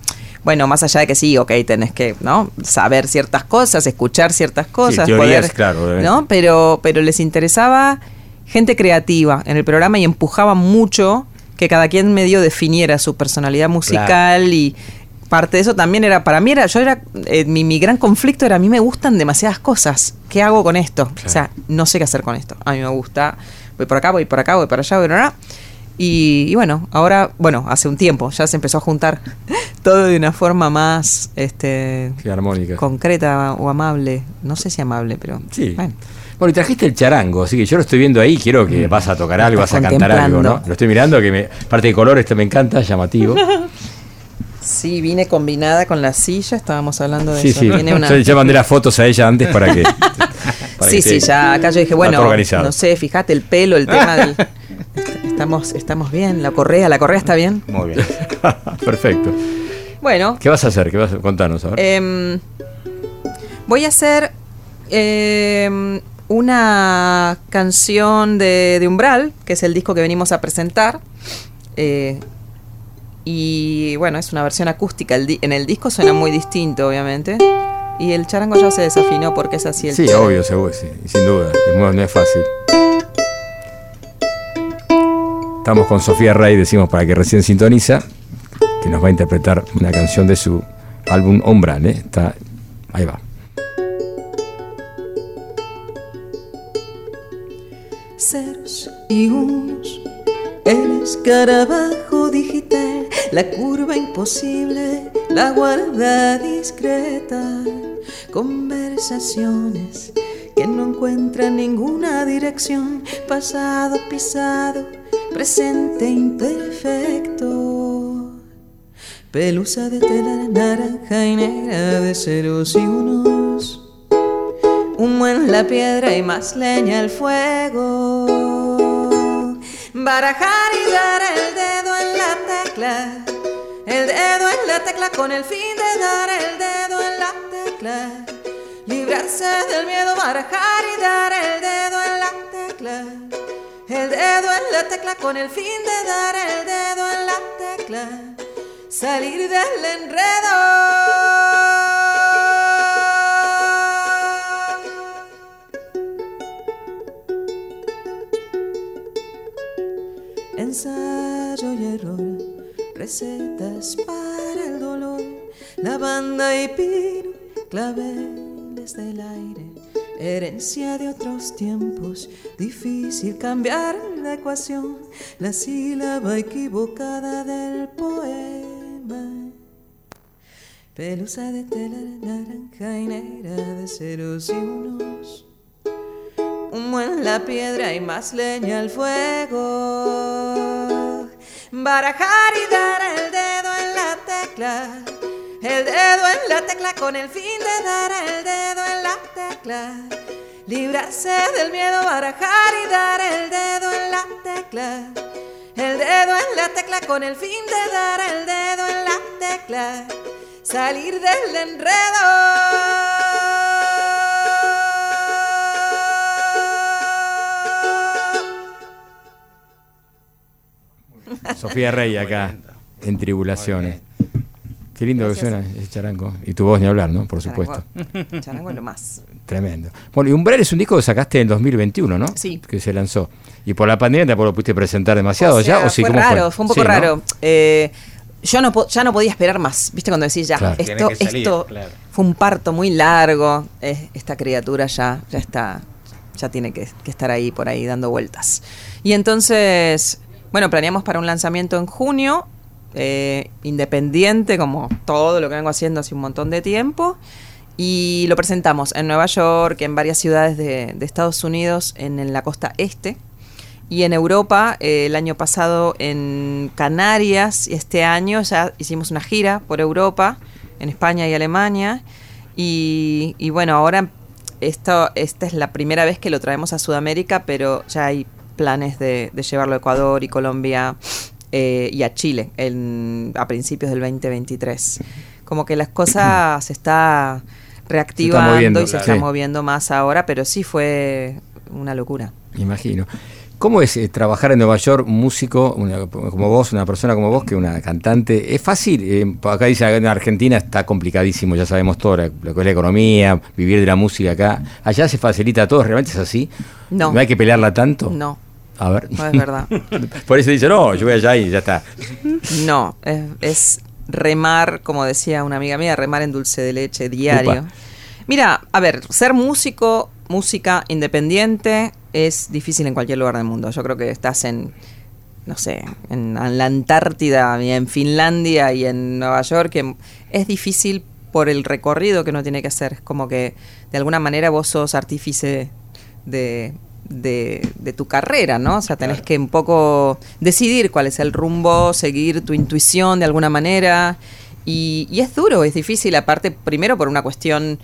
bueno, más allá de que sí, ok, tenés que, ¿no? Saber ciertas cosas, escuchar ciertas cosas, teorías, poder, claro, obviamente. ¿no? Pero, pero les interesaba gente creativa en el programa y empujaban mucho que cada quien medio definiera su personalidad musical y parte de eso también era para mí era yo era eh, mi, mi gran conflicto era a mí me gustan demasiadas cosas qué hago con esto o sea no sé qué hacer con esto a mí me gusta voy por acá voy por acá voy para allá voy por allá y, y bueno ahora bueno hace un tiempo ya se empezó a juntar todo de una forma más este armónica. concreta o amable no sé si amable pero Sí. bueno. Bueno, y trajiste el charango, así que yo lo estoy viendo ahí, quiero que vas a tocar algo, vas a cantar algo, ¿no? Lo estoy mirando, que me, parte de color este me encanta, llamativo. Sí, vine combinada con la silla, estábamos hablando de Sí, eso. sí. Viene una- Yo ya mandé las fotos a ella antes para que. para sí, que sí, ya acá yo dije, bueno, no sé, fíjate el pelo, el tema del... Estamos, estamos bien, la correa, la correa está bien. Muy bien. Perfecto. Bueno, ¿Qué vas a hacer? ¿Qué vas a contarnos ahora? em, voy a hacer em, una canción de, de Umbral, que es el disco que venimos a presentar. Eh, y bueno, es una versión acústica. El en el disco suena muy distinto, obviamente. Y el charango ya se desafinó porque es así el sí, charango. obvio, seguro, sí, sin duda. Muy- no es fácil. Estamos con Sofía Rey, decimos para que recién sintoniza, que nos va a interpretar una canción de su álbum Ombral, ¿eh? Está, ahí va. ceros y unos, el escarabajo digital, la curva imposible, la guarda discreta, conversaciones que no encuentran ninguna dirección, pasado pisado, presente imperfecto. Pelusa de tela naranja y negra de ceros y unos humo en la piedra y más leña al fuego. Barajar y dar el dedo en la tecla, el dedo en la tecla con el fin de dar el dedo en la tecla. Librarse del miedo, barajar y dar el dedo en la tecla. El dedo en la tecla con el fin de dar el dedo en la tecla. Salir del enredo. Ensayo y error, recetas para el dolor, lavanda y pino, claveles del aire, herencia de otros tiempos, difícil cambiar la ecuación, la sílaba equivocada del Pelusa de tela naranja y negra de ceros y unos. Humo en la piedra y más leña al fuego. Barajar y dar el dedo en la tecla. El dedo en la tecla con el fin de dar el dedo en la tecla. Librarse del miedo, barajar y dar el dedo en la tecla. El dedo en la tecla con el fin de dar el dedo en la tecla. Salir del enredo. Sofía Rey acá, en Tribulaciones. Qué lindo que suena ese charango. Y tu voz ni hablar, ¿no? Por supuesto. Charango, charango es lo más. Tremendo. Bueno, y Umbral es un disco que sacaste en 2021, ¿no? Sí. Que se lanzó. Y por la pandemia tampoco lo pudiste presentar demasiado O sea, ya, ¿o sí? fue ¿Cómo raro, fue? un poco Sí, ¿no? raro. Eh, yo no ya no podía esperar más, ¿viste? Cuando decís ya, Claro. esto, salir, esto claro. fue un parto muy largo, eh, esta criatura ya, ya está, ya tiene que, que estar ahí por ahí dando vueltas. Y entonces, bueno, planeamos para un lanzamiento en junio, eh, independiente, como todo lo que vengo haciendo hace un montón de tiempo. Y lo presentamos en Nueva York, en varias ciudades de, de Estados Unidos, en, en la costa este. Y en Europa, eh, el año pasado en Canarias, y este año ya hicimos una gira por Europa, en España y Alemania. Y, y bueno, ahora esto, esta es la primera vez que lo traemos a Sudamérica, pero ya hay planes de, de llevarlo a Ecuador y Colombia eh, y a Chile en- a principios del 2023. Como que las cosas se está reactivando moviendo, y se claro. está Sí. moviendo más ahora, pero sí fue una locura. Imagino. ¿Cómo es eh, trabajar en Nueva York, un músico una- como vos, una persona como vos, que una cantante? ¿Es fácil? Eh, acá dice, en Argentina está complicadísimo, ya sabemos todo, lo que es la economía, vivir de la música acá. Allá se facilita todo, ¿realmente es así? No. ¿No hay que pelearla tanto? No, A ver. no es verdad. Por eso dice, no, yo voy allá y ya está. No, es, es remar, como decía una amiga mía, remar en dulce de leche diario. Upa. Mira, a ver, ser músico, música independiente es difícil en cualquier lugar del mundo. Yo creo que estás en, no sé, en, en la Antártida y en Finlandia y en Nueva York, que es difícil por el recorrido que uno tiene que hacer. Es como que de alguna manera vos sos artífice de, de, de tu carrera, ¿no? O sea, tenés que un poco decidir cuál es el rumbo, seguir tu intuición de alguna manera. Y, y es duro, es difícil, aparte, primero por una cuestión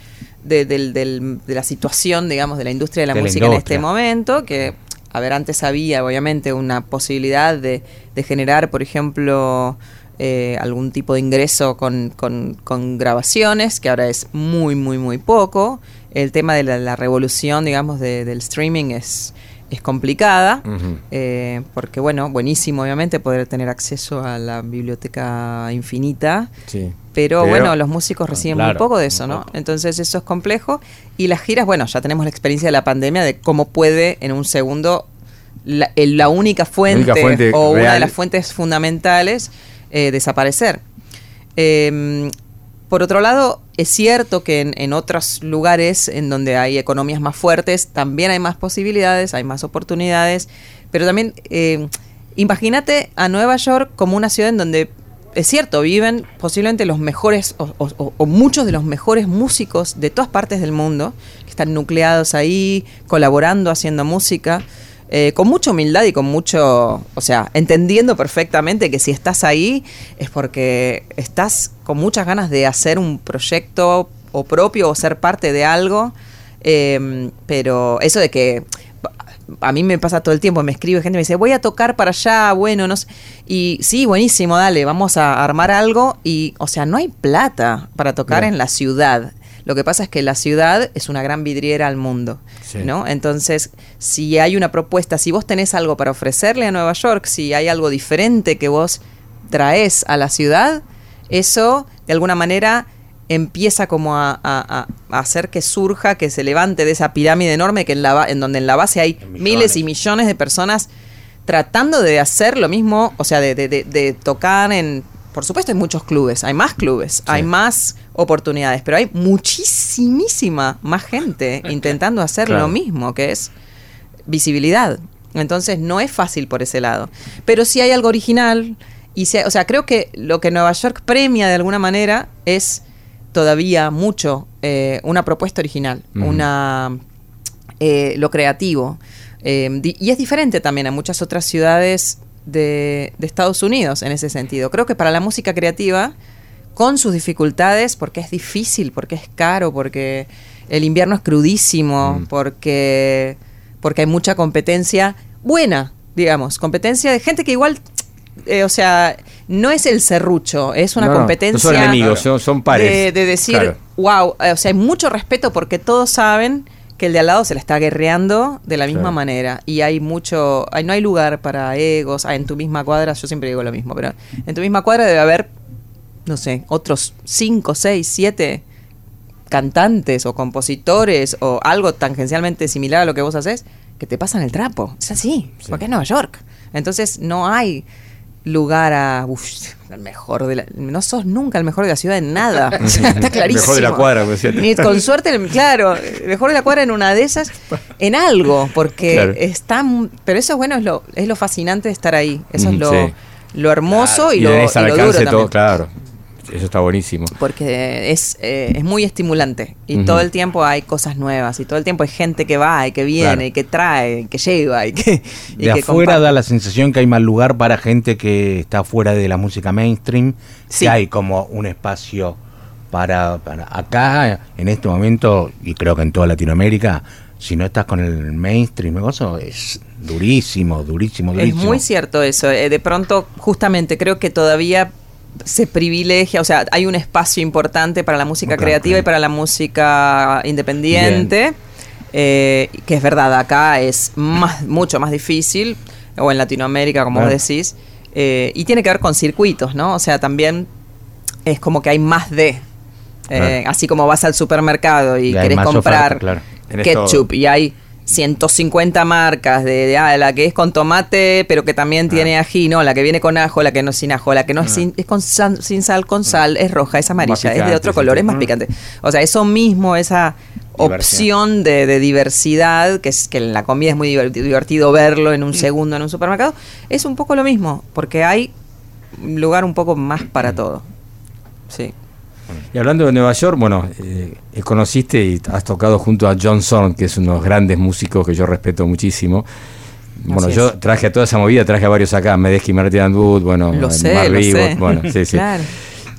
de, de la situación, digamos, de la industria de la música en este momento, que, a ver, antes había, obviamente, una posibilidad de, de generar, por ejemplo, eh, algún tipo de ingreso con, con- con grabaciones, que ahora es muy, muy, muy poco. El tema de la, la revolución, digamos, de- del streaming es, es complicada, eh, porque, bueno, buenísimo, obviamente, poder tener acceso a la biblioteca infinita. Sí. Pero, Pero- bueno, los músicos reciben muy poco de eso, ¿no? poco. Entonces eso es complejo. Y las giras, bueno, ya tenemos la experiencia de la pandemia de cómo puede en un segundo la, única fuente, fuente o una de las fuentes fundamentales eh, desaparecer. Eh, por otro lado, es cierto que en, en otros lugares en donde hay economías más fuertes también hay más posibilidades, hay más oportunidades, pero también eh, imagínate a Nueva York como una ciudad en donde es cierto, viven posiblemente los mejores o, muchos de los mejores músicos de todas partes del mundo, que están nucleados ahí, colaborando, haciendo música, eh, con mucha humildad y con mucho, o sea, entendiendo perfectamente que si estás ahí es porque estás con muchas ganas de hacer un proyecto o propio o ser parte de algo Eh, pero eso de que a mí me pasa todo el tiempo, me escribe gente, me dice, voy a tocar para allá, bueno, no sé. Y sí, buenísimo, dale, vamos a armar algo. Y, o sea, no hay plata para tocar en la ciudad. Lo que pasa es que la ciudad es una gran vidriera al mundo, Sí. ¿no? Entonces, si hay una propuesta, si vos tenés algo para ofrecerle a Nueva York, si hay algo diferente que vos traes a la ciudad, eso de alguna manera empieza como a, a- a- hacer que surja, que se levante de esa pirámide enorme que en, la, en donde en la base hay miles y millones de personas tratando de hacer lo mismo, o sea, de, de- de- de tocar en... Por supuesto hay muchos clubes, hay más clubes, hay más oportunidades, pero hay muchísimísima más gente intentando hacer Claro. lo mismo, que es visibilidad. Entonces no es fácil por ese lado. Pero sí hay algo original. Y se- o sea, creo que lo que Nueva York premia de alguna manera es todavía mucho eh, una propuesta original, una eh, lo creativo. Eh, y es diferente también a muchas otras ciudades de, de Estados Unidos en ese sentido. Creo que para la música creativa, con sus dificultades, porque es difícil, porque es caro, porque el invierno es crudísimo, porque, porque hay mucha competencia buena, digamos, competencia de gente que igual, eh, o sea, no es el serrucho, es una No, competencia No son enemigos, son, son pares. de, de decir, Claro. wow, eh, o sea, hay mucho respeto porque todos saben que el de al lado se la está guerreando de la misma Claro. manera y hay mucho, hay, no hay lugar para egos, ah, en tu misma cuadra, yo siempre digo lo mismo, pero en tu misma cuadra debe haber, no sé, otros 5, 6, 7 cantantes o compositores o algo tangencialmente similar a lo que vos haces que te pasan el trapo. Es así, porque es Nueva York. Entonces no hay lugar a uf, el mejor de la, no sos nunca el mejor de la ciudad en nada. Está clarísimo. Mejor de la cuadra, como decía. Ni con suerte, claro, mejor de la cuadra en una de esas, en algo, porque Claro. está, pero eso es bueno, es lo, es lo fascinante de estar ahí. Eso es lo, sí. lo hermoso y, lo, tenés y lo duro también todo, claro. Eso está buenísimo. porque es, eh, es muy estimulante y todo el tiempo hay cosas nuevas y todo el tiempo hay gente que va y que viene Claro. y que trae y que lleva y que, y De que afuera comparte. da la sensación que hay más lugar para gente que está fuera de la música mainstream, Sí. que hay como un espacio para, para acá en este momento y creo que en toda Latinoamérica, si no estás con el mainstream, eso es durísimo, durísimo, Es durísimo. muy cierto eso. eh, de pronto, justamente, creo que todavía se privilegia, o sea, hay un espacio importante para la música creativa y para la música independiente, eh, que es verdad, acá es más, mucho más difícil, o en Latinoamérica, como vos decís, eh, y tiene que ver con circuitos, ¿no? O sea, también es como que hay más de. eh. Así como vas al supermercado y, Y querés comprar oferta, claro. Tenés ketchup y hay 150 marcas de, de, ah, la que es con tomate pero que también tiene ají, no, la que viene con ajo, la que no es sin ajo, la que no es, sin, es con sal- sin sal, con sal, es roja, es amarilla, es de otro color, es más Mm. picante. O sea, eso mismo, esa opción de, de diversidad, que es que en la comida es muy diver- divertido verlo en un segundo en un supermercado, es un poco lo mismo, porque hay lugar un poco más para todo. Sí. Y hablando de Nueva York, bueno, eh, eh, conociste y has tocado junto a John Zorn, que es uno de los grandes músicos que yo respeto muchísimo. Bueno, yo traje a toda esa movida, traje a varios acá, Medeski, Martin Wood, bueno, Lo eh, sé, lo bueno, sí, sí. Claro.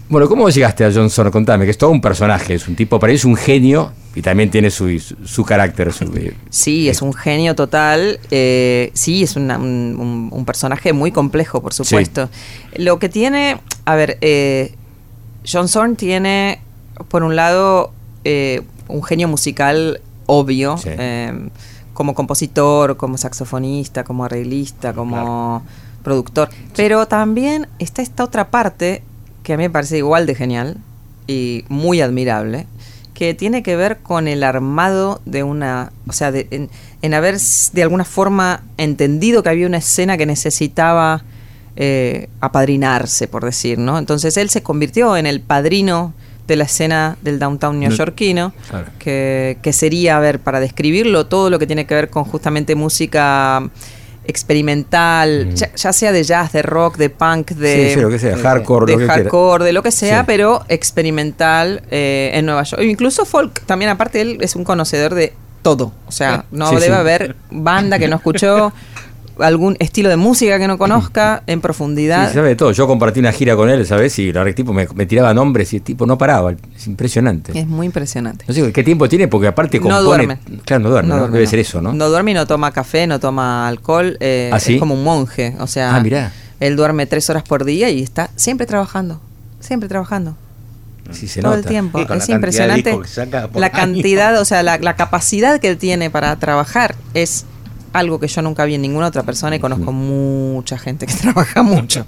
Bueno, ¿cómo llegaste a John Zorn? Contame, que es todo un personaje, es un tipo, para él es un genio y también tiene su, su, su carácter. su- eh, Sí, es un genio total. eh, sí, es una- un, un- un personaje muy complejo, por supuesto. Lo que tiene, a ver, eh, John Zorn tiene, por un lado, eh, un genio musical obvio, Sí. eh, como compositor, como saxofonista, como arreglista, como productor. Pero también está esta otra parte que a mí me parece igual de genial y muy admirable, que tiene que ver con el armado de una, o sea, de- en, en haber de alguna forma entendido que había una escena que necesitaba eh, apadrinarse, por decir, ¿no? Entonces él se convirtió en el padrino de la escena del downtown neoyorquino, Claro. que, que sería, a ver, para describirlo, todo lo que tiene que ver con justamente música experimental, ya, ya sea de jazz, de rock, de punk, de, Sí, sí, lo que sea, de- hardcore, de lo que quiera. hardcore, de lo que sea, Sí. pero experimental eh, en Nueva York. Incluso folk, también aparte él es un conocedor de todo. O sea, no debe haber banda que no escuchó algún estilo de música que no conozca en profundidad. Sí, sabe de todo. Yo compartí una gira con él, ¿sabes? Y la tipo me, me tiraba nombres y el tipo no paraba. Es impresionante. Es muy impresionante. No sé qué tiempo tiene porque aparte No compone. duerme. Claro, no duerme, No ¿no? duerme, Debe no. ser eso, ¿no? No duerme y no toma café, no toma alcohol. eh, ¿Ah, sí? Es como un monje. O sea, Ah, mirá. él duerme tres horas por día y está siempre trabajando. Siempre trabajando. Sí, se todo nota. el tiempo. Sí, con la Es impresionante la año. cantidad, o sea, la, la capacidad que él tiene para trabajar es algo que yo nunca vi en ninguna otra persona y conozco mucha gente que trabaja mucho.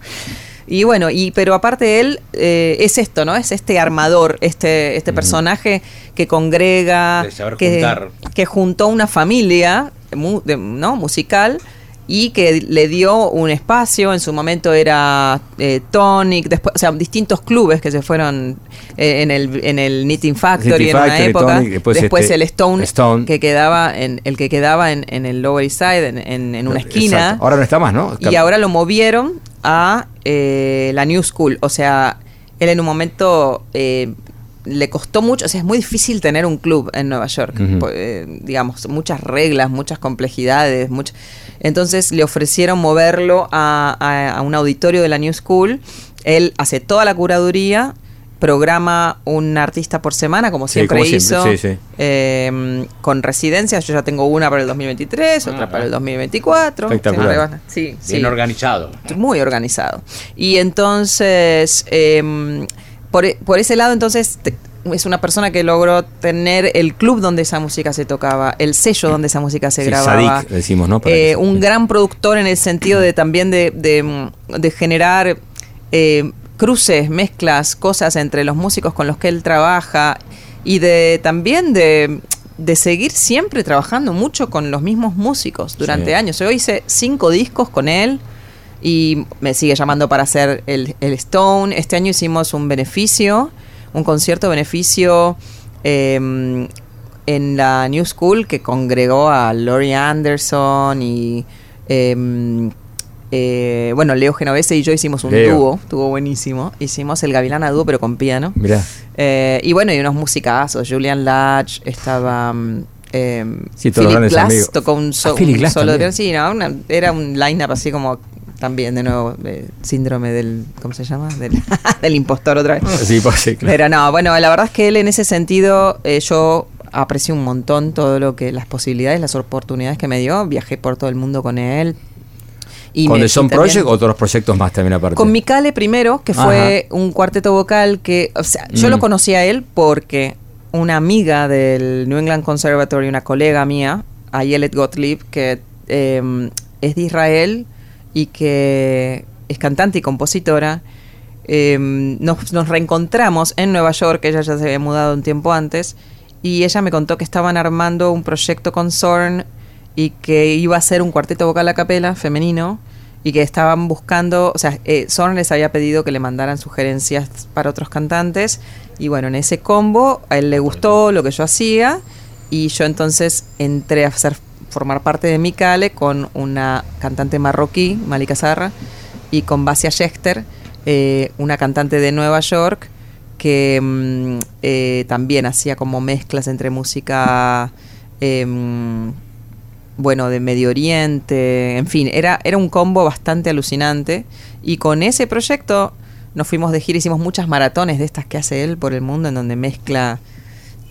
Y bueno, y pero aparte de él eh, es esto, ¿no? Es este armador, este este personaje que congrega, que, que juntó una familia, ¿no? Musical y que le dio un espacio. En su momento era eh, Tonic, después, o sea, distintos clubes que se fueron eh, en el en el Knitting Factory en una época. Tonic, después después este, el Stone, Stone. que quedaba en el que quedaba en, en el Lower East Side, en, en- en una esquina. Exacto. Ahora no está más, ¿no? Y ahora lo movieron a eh, la New School. O sea, él en un momento eh, le costó mucho. O sea, es muy difícil tener un club en Nueva York. Eh, digamos, muchas reglas, muchas complejidades. much- Entonces le ofrecieron moverlo a, a- a un auditorio de la New School. Él hace toda la curaduría. Programa un artista por semana, como Sí, siempre hizo, sí, sí. eh, con residencias. Yo ya tengo una para el 2023, otra para el 2024. Espectacular. Sí, sí. Bien organizado. Muy organizado. Y entonces, em, por, e- por ese lado, entonces, te- es una persona que logró tener el club donde esa música se tocaba, el sello donde esa música se Sí, grababa. Sadik, decimos, ¿no? Eh, un gran productor en el sentido de también de, de, de generar eh, cruces, mezclas, cosas entre los músicos con los que él trabaja y de también de, de seguir siempre trabajando mucho con los mismos músicos durante Sí. años. Yo hice cinco discos con él y me sigue llamando para hacer el, el Stone. Este año hicimos un beneficio, un concierto beneficio eh, en la New School que congregó a Laurie Anderson y eh, eh, bueno, Leo Genovese y yo hicimos un Leo. dúo, estuvo buenísimo. Hicimos el Gavilán a dúo pero con piano. Mirá. Eh, y bueno, y unos musicazos. Julian Latch, estaba. eh, Sí, todos Philip grandes Glass amigos. tocó un, so- Ah, un Glass solo de piano. Sí, no, una- era un line-up así como también, de nuevo, eh, síndrome del. ¿Cómo se llama? Del, del impostor otra vez. Sí, pues, sí, claro. Pero no, bueno, la verdad es que él en ese sentido, eh, yo aprecio un montón todo lo que, las posibilidades, las oportunidades que me dio. Viajé por todo el mundo con él. Y ¿Con The Son Project o otros proyectos más también aparte? con Mikale primero, que fue un cuarteto vocal que, o sea, yo Mm. lo conocí a él porque una amiga del New England Conservatory, una colega mía, Ayelet Gottlieb, que eh, es de Israel y que es cantante y compositora, eh, nos, nos reencontramos en Nueva York, ella ya se había mudado un tiempo antes, y ella me contó que estaban armando un proyecto con Zorn y que iba a ser un cuarteto vocal a capela femenino y que estaban buscando, o sea, eh, Zorn les había pedido que le mandaran sugerencias para otros cantantes y bueno, en ese combo a él le gustó lo que yo hacía y yo entonces entré a ser, formar parte de Mikale con una cantante marroquí, Malika Sarra, y con Basia Schechter, eh, una cantante de Nueva York que mm, eh, también hacía como mezclas entre música em, bueno, de Medio Oriente, en fin, era, era un combo bastante alucinante. Y con ese proyecto nos fuimos de gira, hicimos muchas maratones de estas que hace él por el mundo, en donde mezcla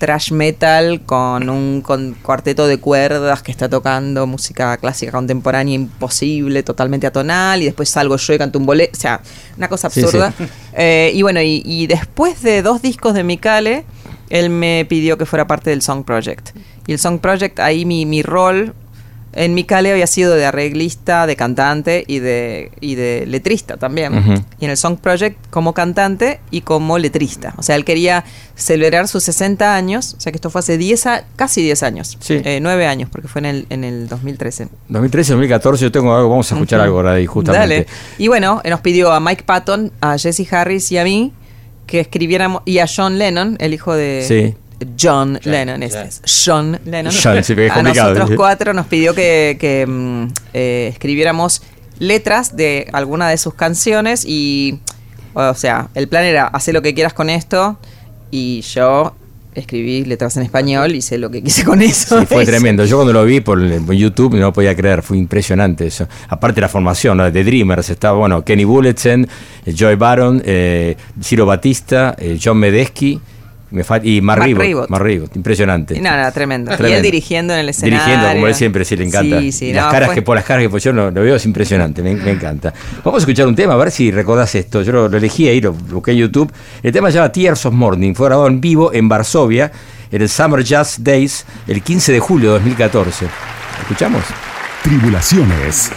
trash metal con un con cuarteto de cuerdas que está tocando música clásica contemporánea imposible, totalmente atonal, y después salgo yo y canto un bolero, o sea, una cosa absurda. sí. Eh, y bueno, y, y después de dos discos de Mikale, él me pidió que fuera parte del Song Project. Y el Song Project, ahí mi, mi rol en Mikale había sido de arreglista, de cantante y de, y de letrista también. Y en el Song Project como cantante y como letrista. O sea, él quería celebrar sus 60 años, o sea que esto fue hace 10 a- casi 10 años. Sí. Eh, 9 años, porque fue en el, en el 2013. 2013, 2014, yo tengo algo, vamos a escuchar algo ahora ahí justamente. Dale. Y bueno, nos pidió a Mike Patton, a Jesse Harris y a mí que escribiéramos, y a John Lennon, el hijo de Sí. John Lennon, este es John Lennon. John, sí, porque es a nosotros cuatro nos pidió que, que, mm, eh, escribiéramos letras de alguna de sus canciones y, o sea, el plan era hacer lo que quieras con esto y yo escribí letras en español y sé lo que quise con eso. Sí, fue tremendo. Yo cuando lo vi por, YouTube no podía creer, fue impresionante eso. Aparte la formación ¿no? de Dreamers, estaba bueno, Kenny Bulletin, eh, Joy Baron, eh, Ciro Batista, eh, John Medesky me y Mark Mark Ribot. Ribot. Mark Ribot, impresionante. No, no, tremendo. Y él dirigiendo en el escenario. Dirigiendo, como él siempre, sí le encanta. Sí, sí, Y no, las caras que por las caras que pusieron lo, lo veo es impresionante, me, me encanta. Vamos a escuchar un tema, a ver si recordás esto. Yo lo, lo elegí ahí, lo busqué en YouTube. El tema se llama Tears of Morning, fue grabado en vivo en Varsovia, en el Summer Jazz Days, el 15 de julio de 2014. ¿Escuchamos? Tribulaciones.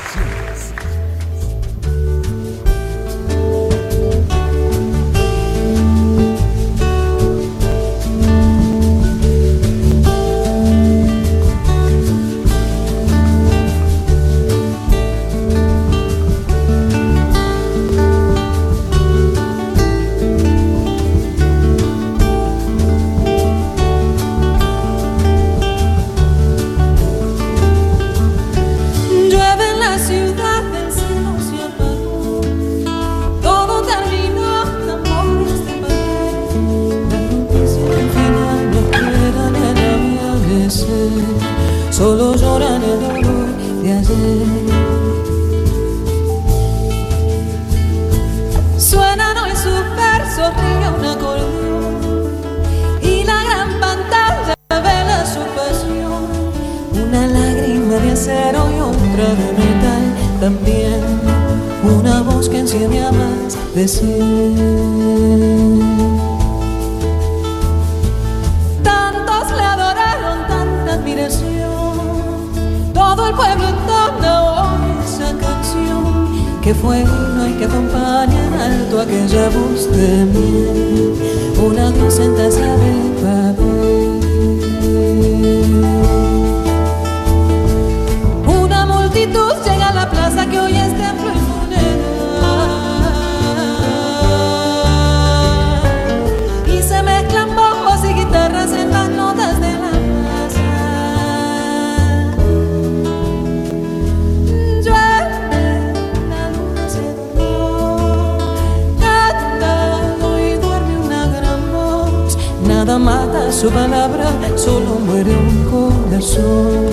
Su palabra, solo muere un corazón.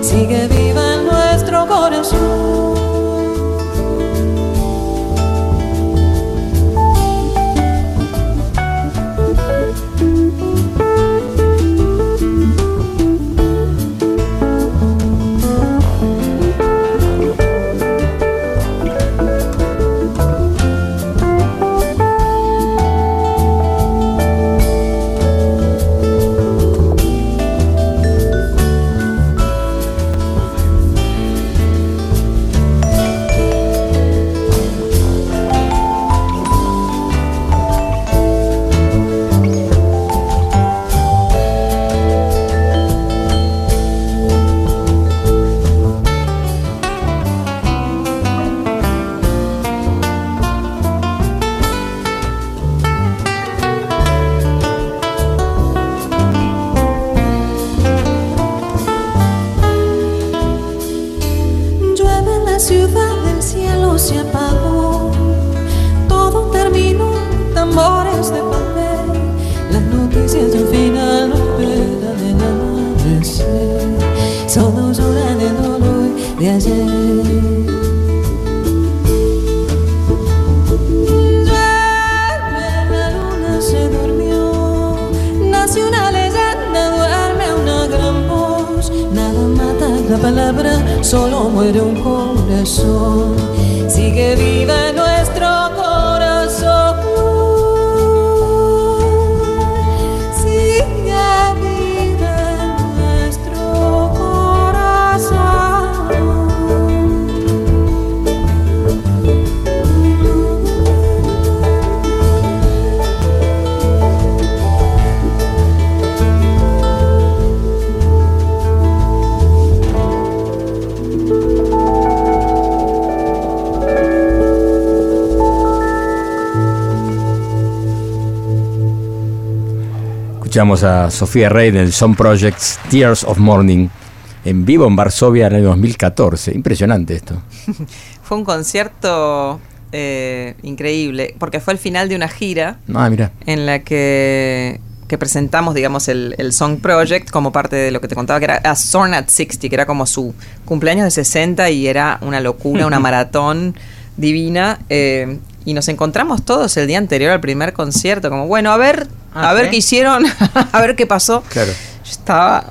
Sigue Escuchamos a Sofía Rey del Son Projects Tears of Morning en vivo en Varsovia en el año 2014. Impresionante esto. Fue un concierto eh, increíble, porque fue el final de una gira Ah, mira. en la que que presentamos, digamos, el, el Song Project como parte de lo que te contaba que era a Zorn at 60, que era como su cumpleaños de 60 y era una locura, una maratón divina. eh, y nos encontramos todos el día anterior al primer concierto, como, bueno, a ver, Ah, a ver qué hicieron, a ver qué pasó. Claro. Yo estaba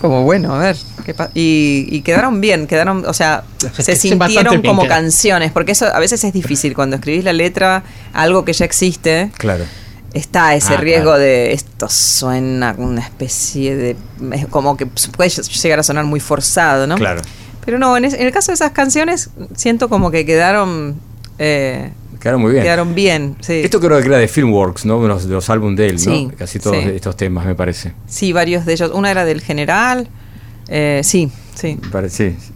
como, bueno, a ver. qué y, y quedaron bien, quedaron, o sea, se sintieron como canciones, porque eso a veces es difícil cuando escribís la letra, algo que ya existe, Claro. está ese Ah, riesgo claro. de esto suena una especie de, como que puede llegar a sonar muy forzado, ¿no? Claro. Pero no, en, es- en el caso de esas canciones, siento como que quedaron, eh, Quedaron muy bien. quedaron bien, sí. Esto creo que era de Filmworks, ¿no? De los, los álbumes de él, Sí, ¿no? Casi todos sí. estos temas, me parece. Sí, varios de ellos. Una era del general, eh, sí, sí. Me parece, sí.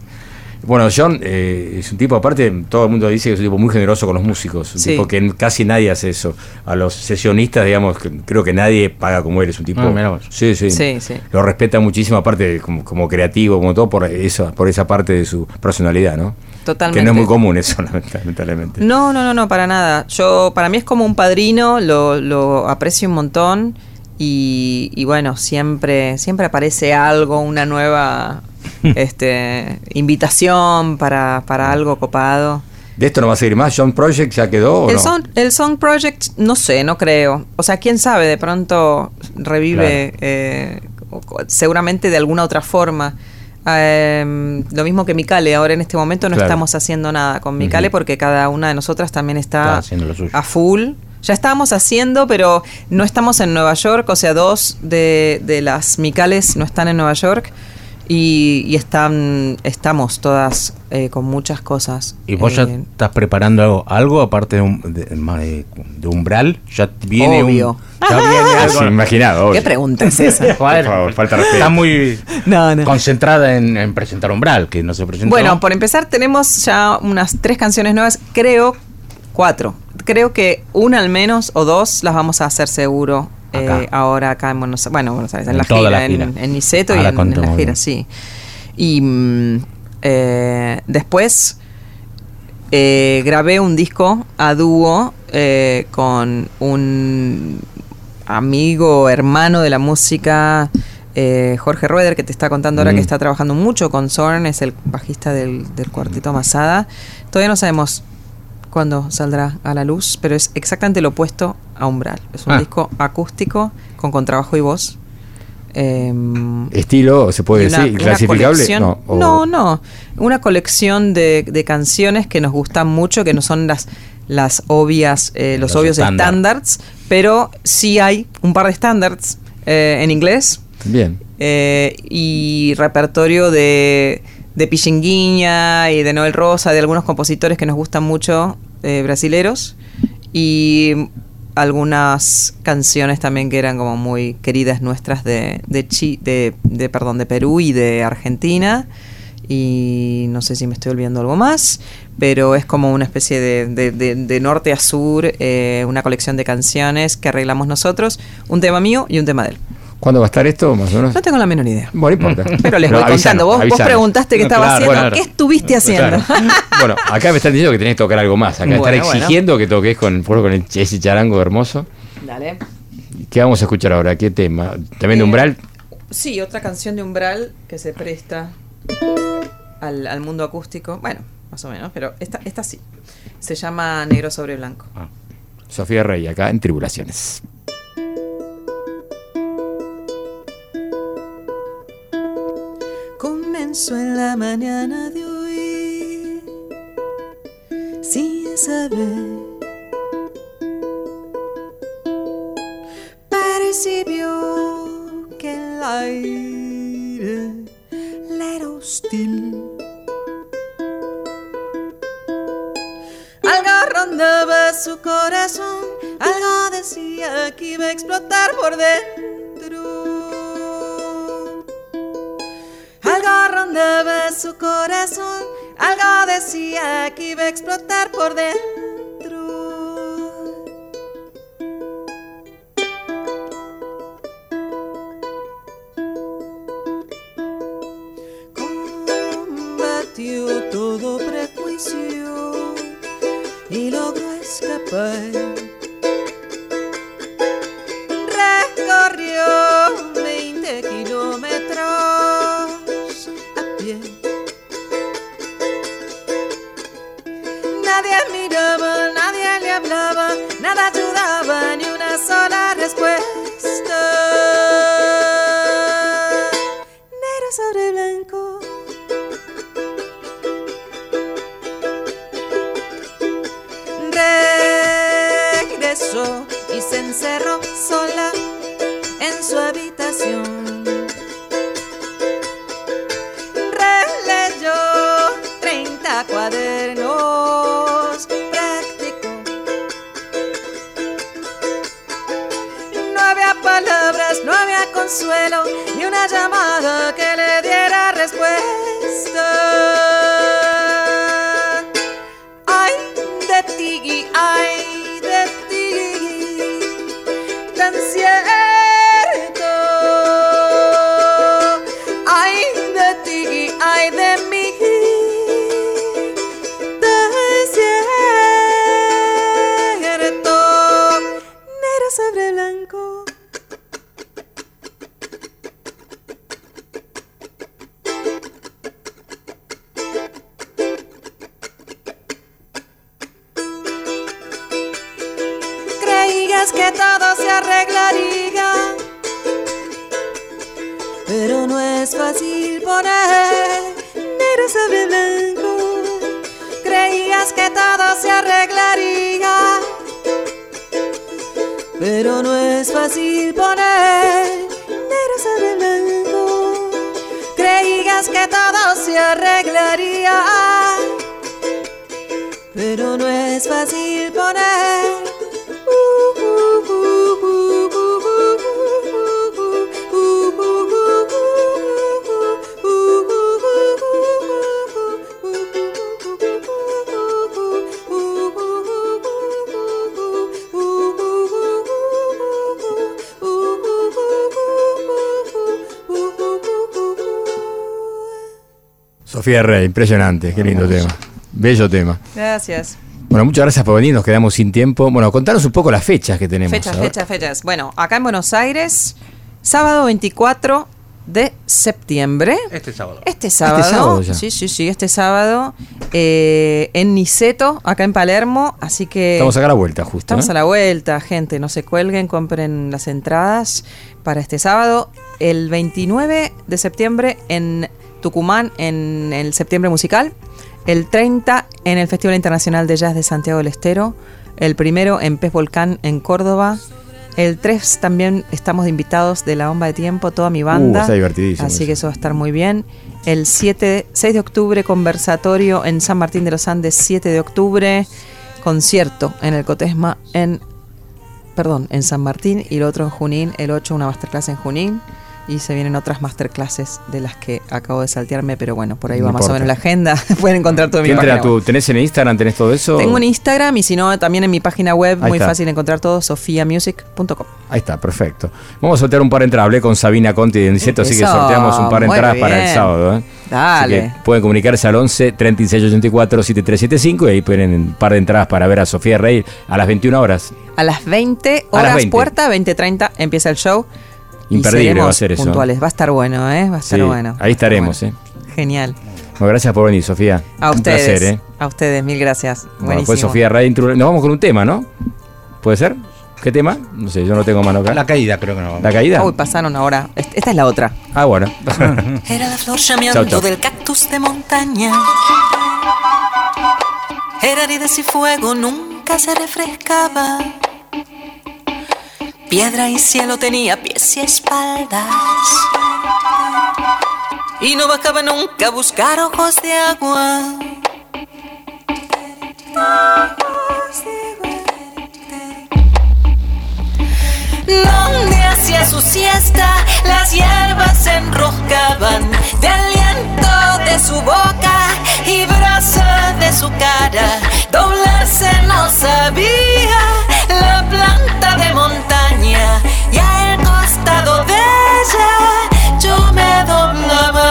Bueno, John eh, es un tipo, aparte, todo el mundo dice que es un tipo muy generoso con los músicos. Un Sí. tipo que casi nadie hace eso. A los sesionistas, digamos, creo que nadie paga como él. Es un tipo. Ah, sí, sí, Sí, sí. Lo respeta muchísimo, aparte, como, como creativo, como todo, por, eso, por esa parte de su personalidad, ¿no? Totalmente. Que no es muy común eso, lamentablemente. No, no, no, no, para nada. Yo, para mí es como un padrino, lo, lo aprecio un montón y, y bueno, siempre, siempre aparece algo, una nueva este, invitación para, para algo copado. ¿De esto no va a seguir más? ¿John Project ya quedó o El, no? song, el Song Project, no sé, no creo. O sea, quién sabe, de pronto revive eh, seguramente de alguna otra forma. Eh, lo mismo que Micale, ahora en este momento no Claro. estamos haciendo nada con Micale porque cada una de nosotras también Está está haciendo lo suyo. a full. Ya estábamos haciendo, pero no estamos en Nueva York, o sea, dos de, de las Micales no están en Nueva York y, y están, estamos todas eh, con muchas cosas. ¿Y vos ya Eh, estás preparando algo, algo aparte de, un, de, de umbral? ¿Ya viene Obvio. un. Ya viene algo. Sí, imaginado. ¿Qué pregunta es esa? Joder, Por favor, falta respeto. Está muy No, no. concentrada en, en presentar umbral, que no se presentó. Bueno, por empezar tenemos ya unas tres canciones nuevas, creo cuatro. Creo que una al menos o dos las vamos a hacer seguro eh, ahora acá en Buenos Aires. Bueno, Buenos Aires, en, En la gira, la en, gira. en Niceto y en, en la gira, sí. Y mm, eh, después eh, grabé un disco a dúo con un amigo, hermano de la música, Jorge Rueder, que te está contando ahora Mm. que está trabajando mucho con Zorn, es el bajista del, del cuarteto Masada. Todavía no sabemos cuándo saldrá a la luz, pero es exactamente lo opuesto a Umbral. Es un Ah. disco acústico con contrabajo y voz. Em, ¿Estilo? ¿Se puede una- decir? una ¿Clasificable? No, o- no, no. Una colección de, de canciones que nos gustan mucho, que no son las, las obvias, eh, los, Los obvios estándar. estándares, pero sí hay un par de estándares eh, en inglés Bien. eh, y repertorio de, de Pichinguinha y de Noel Rosa, de algunos compositores que nos gustan mucho, brasileros, y algunas canciones también que eran como muy queridas nuestras de, de, Chi- de, de, perdón, de Perú y de Argentina. Y no sé si me estoy olvidando algo más, pero es como una especie de- de norte a sur, eh, una colección de canciones que arreglamos nosotros, un tema mío y un tema de él. ¿Cuándo va a estar esto, más o menos? No tengo la menor idea. Bueno, no importa. Pero les voy contando. Vos, preguntaste qué No, estaba claro, haciendo. ¿Qué estuviste haciendo? Claro. bueno, acá me están diciendo que tenés que tocar algo más. Acá Bueno, están bueno. exigiendo que toques con, por ejemplo, con el ese charango hermoso. Dale. ¿Qué vamos a escuchar ahora? ¿Qué tema? ¿También de Eh, Umbral? Sí, otra canción de Umbral que se presta al, al mundo acústico. Bueno, más o menos, pero esta, esta sí. Se llama Negro sobre Blanco. Sofía Rey, acá en Tribulaciones. Comenzó en la mañana de hoy, sin saber. Percibió que el aire le era hostil. Algo rondaba su corazón, algo decía que iba a explotar por dentro. Algo rondaba su corazón, algo decía que iba a explotar por dentro. Combatió todo prejuicio y logró escapar. Sofía Rey, impresionante, qué lindo tema. Bello tema. Gracias. Bueno, muchas gracias por venir, nos quedamos sin tiempo. Bueno, contanos un poco las fechas que tenemos. Fechas, fechas, fechas. Bueno, acá en Buenos Aires, sábado 24 de septiembre. Este sábado. Este sábado. sábado ya. Sí, sí, sí, este sábado. eh, en Niceto, acá en Palermo. Así que. Estamos acá a la vuelta, justo. Estamos ¿no? a la vuelta, gente. No se cuelguen, compren las entradas para este sábado. El 29 de septiembre en Tucumán, en el Septiembre Musical. El 30 en el Festival Internacional de Jazz de Santiago del Estero. El primero en Pez Volcán en Córdoba. El 3 también estamos invitados de la bomba de tiempo, toda mi banda. Uh, está divertidísimo Así eso. que eso va a estar muy bien. El 7, 6 de octubre, conversatorio en San Martín de los Andes, 7 de octubre. Concierto en el Cotesma en perdón, en San Martín y el otro en Junín, el 8 una masterclass en Junín y se vienen otras masterclasses de las que acabo de saltearme, pero bueno, por ahí No va más o menos la agenda, pueden encontrar todo en mi ¿Qué entra página web. ¿Tenés en Instagram, tenés todo eso? Tengo un Instagram y si no, también en mi página web, Ahí muy está. fácil encontrar todo, sofiamusic.com. Ahí está, perfecto. Vamos a sortear un par de entradas. Hablé con Sabina Conti de Niceto, así que sorteamos un par de entradas para el sábado. ¿eh? Dale. Así que pueden comunicarse al 11 36 84 7375 y ahí pueden un par de entradas para ver a Sofía Rey a las 21 horas. A las 20 A las horas 20. puerta, 20.30 empieza el show. Imperdible va a ser eso. Puntuales. Va a estar bueno, ¿eh? Va a estar Sí, bueno. ahí estaremos. ¿eh? Genial. Bueno, gracias por venir, Sofía. A Un ustedes. placer, ¿eh? A ustedes, mil gracias. Bueno, Buenísimo. pues Sofía Rey, intro- nos vamos con un tema, ¿no? ¿Puede ser? ¿Qué tema? No sé, yo no tengo mano acá. La caída, creo que no. ¿La caída? Uy, pasaron ahora. Est- Esta es la otra. Ah, bueno. Era la flor llameando Chau, chau. del cactus de montaña. Era heridas y fuego, nunca se refrescaba. Piedra y cielo tenía pies y espaldas. Y no bajaba nunca a buscar ojos de agua. Donde hacía su siesta, las hierbas se enroscaban de aliento de su boca y brasa de su cara. Doblarse no sabía la planta y al costado de ella yo me doblaba.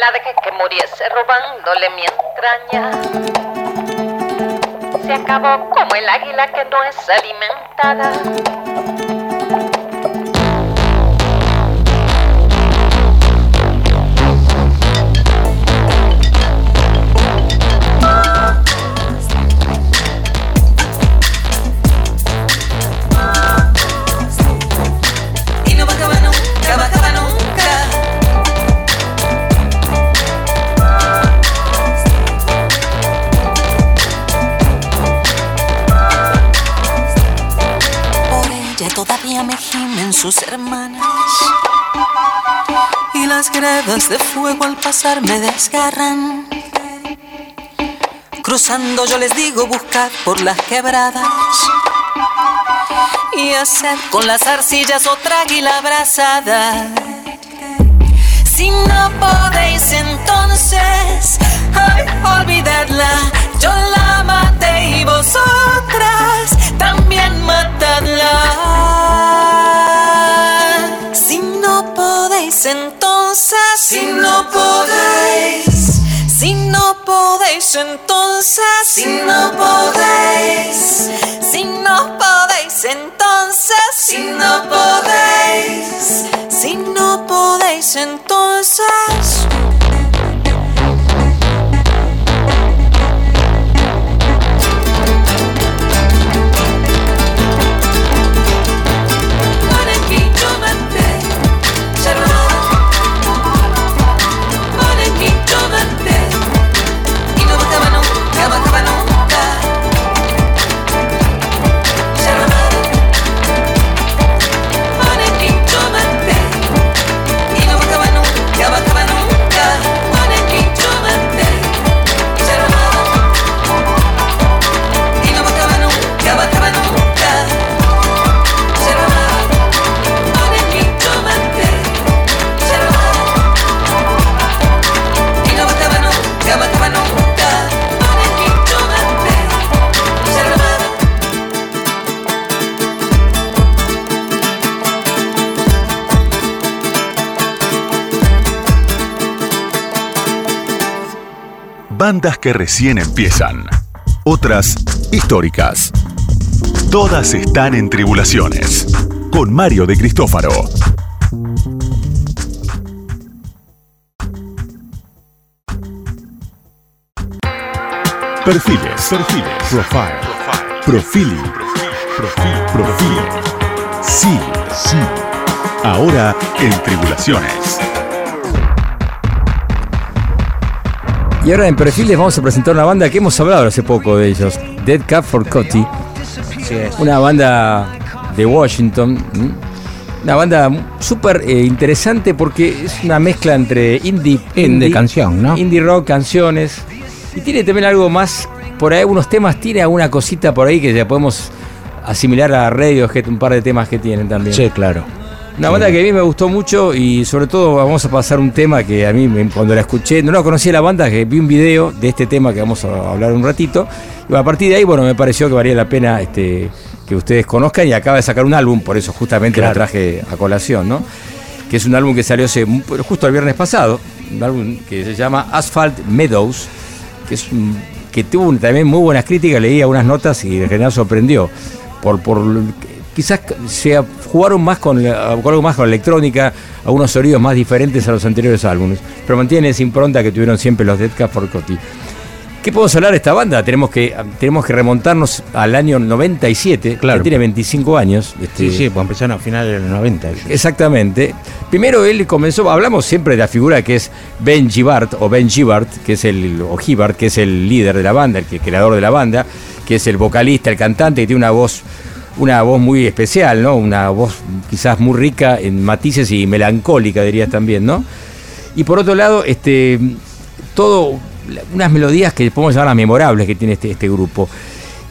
La dejé que muriese robándole mientras entraña. Se acabó como el águila que no es alimentada. Sus hermanas. Y las gradas de fuego al pasar me desgarran. Cruzando yo les digo buscad por las quebradas y hacer con las arcillas otra águila abrazada. Si no podéis entonces ay, olvidadla, yo la maté y vosotras también matadla. Podéis entonces, si no podéis. Si no podéis entonces, si no podéis, si no podéis entonces, si no podéis, si no podéis entonces. Bandas que recién empiezan. Otras históricas. Todas están en tribulaciones. Con Mario de Cristófaro. Perfiles. Perfiles. Profile. Profiling. Profil. Profil. Sí. Sí. Ahora en tribulaciones. Y ahora en perfiles vamos a presentar una banda que hemos hablado hace poco de ellos, Dead Cat for Cotty. Una banda de Washington. Una banda súper eh, interesante porque es una mezcla entre indie, Indie canción, ¿no? Indie rock, canciones. Y tiene también algo más, por ahí algunos temas, tiene alguna cosita por ahí que ya podemos asimilar a Radiohead, un par de temas que tienen también. Sí, claro. Una banda que a mí me gustó mucho y sobre todo vamos a pasar un tema que a mí cuando la escuché, no la conocía la banda, que vi un video de este tema que vamos a hablar un ratito. Y a partir de ahí, bueno, me pareció que valía la pena este, que ustedes conozcan y acaba de sacar un álbum, por eso justamente la Claro. traje a colación, ¿no? Que es un álbum que salió hace, justo el viernes pasado, un álbum que se llama Asphalt Meadows, que es que tuvo también muy buenas críticas, leí algunas notas y en general sorprendió. Por, por quizás se jugaron más con, algo más con la electrónica, algunos sonidos más diferentes a los anteriores álbumes, pero mantienen esa impronta que tuvieron siempre los Dead Cat for. ¿Qué podemos hablar de esta banda? Tenemos que, tenemos que remontarnos al año 97, Claro. que tiene 25 años. este, Sí, sí, pues empezaron a finales del 90. ellos. Exactamente. Primero él comenzó, hablamos siempre de la figura que es Ben Gibbard o Ben Gibbard, que es el o Gibbard, que es el líder de la banda, el creador de la banda, que es el vocalista, el cantante, que tiene una voz una voz muy especial, ¿no? Una voz quizás muy rica en matices y melancólica, dirías también, ¿no? Y por otro lado, este todo unas melodías que podemos llamar memorables que tiene este, este grupo.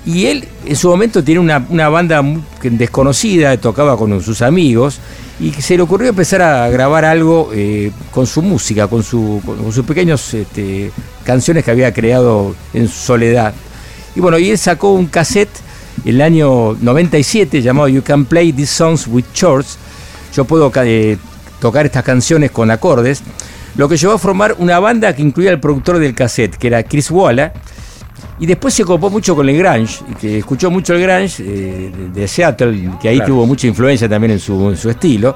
Y él en su momento tiene una, una banda desconocida, tocaba con sus amigos, y se le ocurrió empezar a grabar algo eh, con su música, con, su, con sus pequeños este, canciones que había creado en soledad. Y bueno, y él sacó un cassette el año 97 llamado You Can Play These Songs with Chords. Yo puedo eh, tocar estas canciones con acordes. lo que llevó a formar una banda que incluía al productor del cassette, que era Chris Walla, y después se copó mucho con el grunge, y que escuchó mucho el grunge eh, de, Seattle, que ahí Claro. tuvo mucha influencia también en su, en su estilo.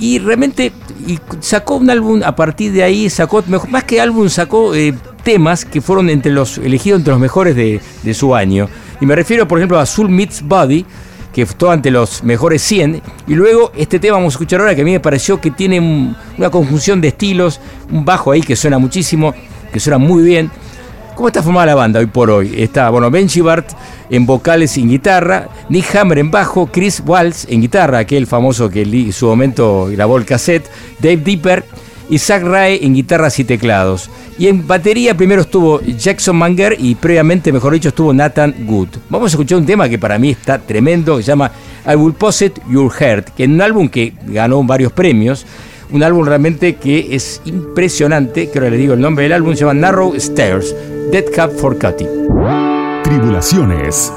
Y realmente y sacó un álbum, a partir de ahí sacó, más que álbum, sacó eh, temas que fueron entre los elegidos entre los mejores de, de su año. Y me refiero, por ejemplo, a Soul Meets Body, que estuvo ante los mejores 100. Y luego este tema vamos a escuchar ahora, que a mí me pareció que tiene un- una conjunción de estilos, un bajo ahí que suena muchísimo, que suena muy bien. ¿Cómo está formada la banda hoy por hoy? Está, bueno, Benji Bart en vocales y en guitarra, Nick Hammer en bajo, Chris Waltz en guitarra, aquel famoso que en su momento grabó el cassette, Dave Dipper y Zach Rae en guitarras y teclados. Y en batería primero estuvo Jackson Manger y previamente, mejor dicho, estuvo Nathan Good. Vamos a escuchar un tema que para mí está tremendo, que se llama I Will Posit Your Heart, que es un álbum que ganó varios premios. Un álbum realmente que es impresionante, que le digo el nombre del álbum, se llama Narrow Stairs, Dead Cup for Cutty. Tribulaciones.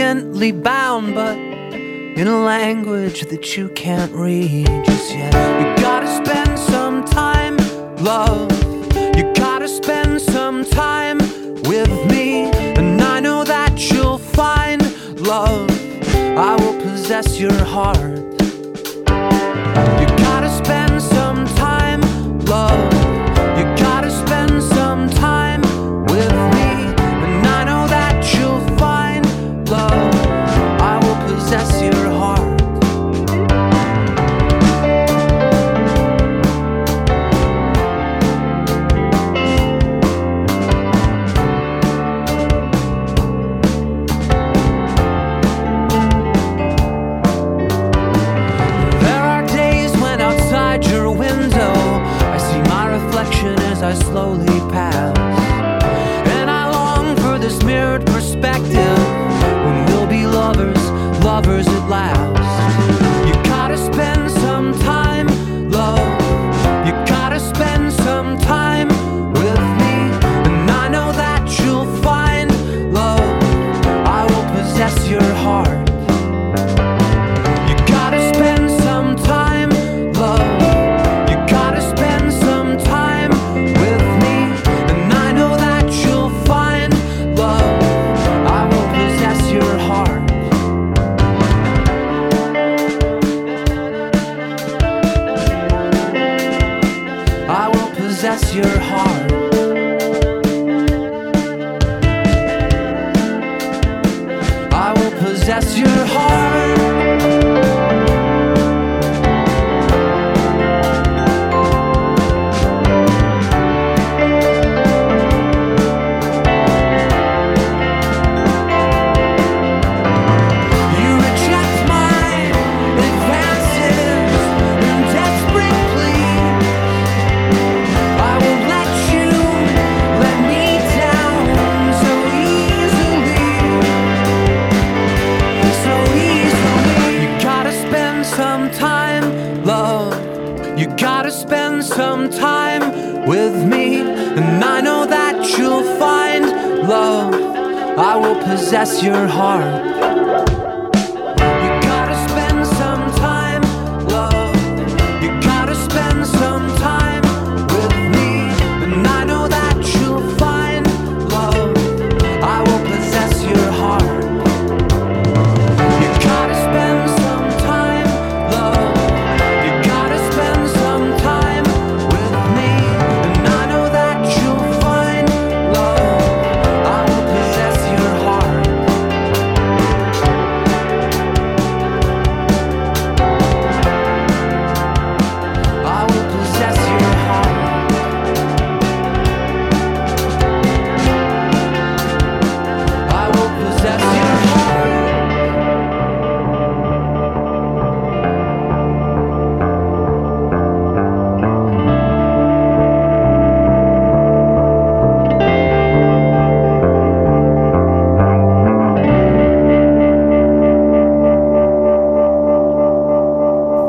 Elegantly bound, but in a language that you can't read just yet. You gotta spend some time, love. You gotta spend some time with me, and I know that you'll find love. I will possess your heart.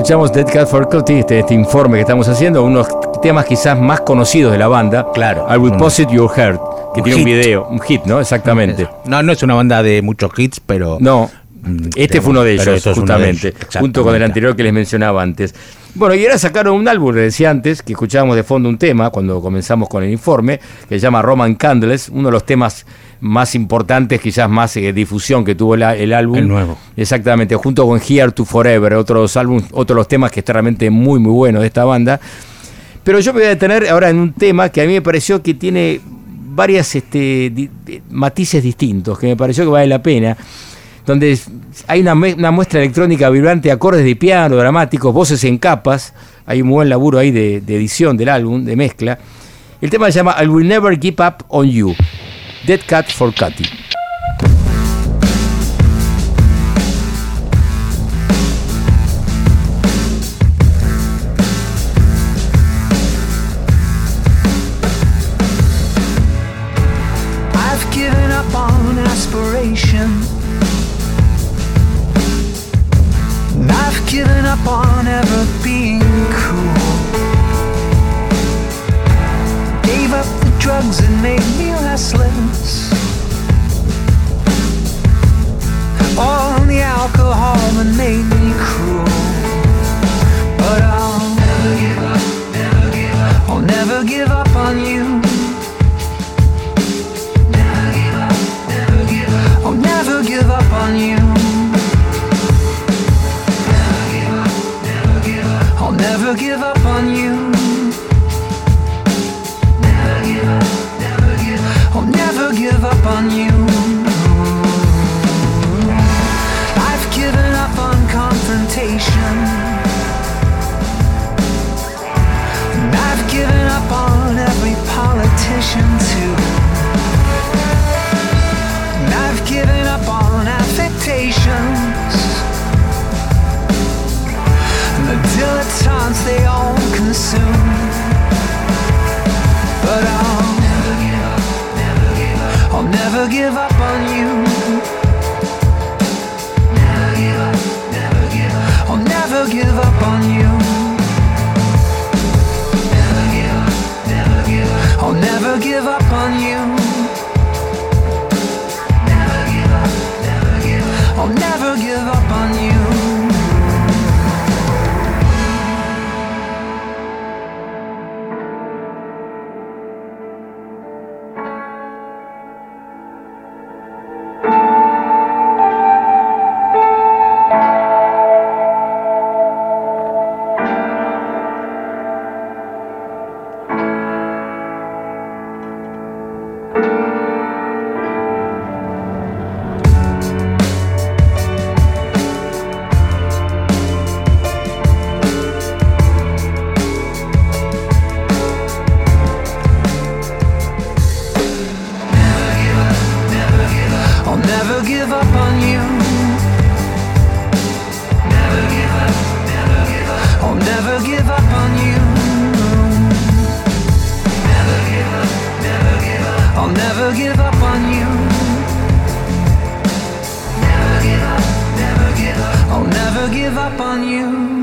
Escuchamos Dead Cat for Cutie, este, este informe que estamos haciendo, unos temas quizás más conocidos de la banda. Claro. I Will Un- Posit Your Heart, que un tiene un video, un hit, ¿no? Exactamente. No, no es una banda de muchos hits, pero. No, este fue uno de ellos, uno de justamente, ellos, junto con el anterior que les mencionaba antes. Bueno, y ahora sacaron un álbum, le decía antes, que escuchábamos de fondo un tema cuando comenzamos con el informe, que se llama Roman Candles, uno de los temas más importantes, quizás más eh, difusión que tuvo el, álbum. El nuevo. Exactamente, junto con Here to Forever, otros álbumes, otros los temas que están realmente muy, muy buenos de esta banda. Pero yo me voy a detener ahora en un tema que a mí me pareció que tiene varias este, di- matices distintos, que me pareció que vale la pena. Donde hay una, muestra electrónica vibrante, acordes de piano, dramáticos, voces en capas. Hay un buen laburo ahí de, de edición del álbum, de mezcla. El tema se llama I Will Never Give Up on You. Dead Cat for Cutty. Up on ever being cool. Gave up the drugs, it made me restless. On the alcohol that made me cruel. But I'll never give up, never give up. I'll never give up on you. Never give up, never give up. I'll never give up on you. Give up on you. Never give up, never give up. I'll never give up on you.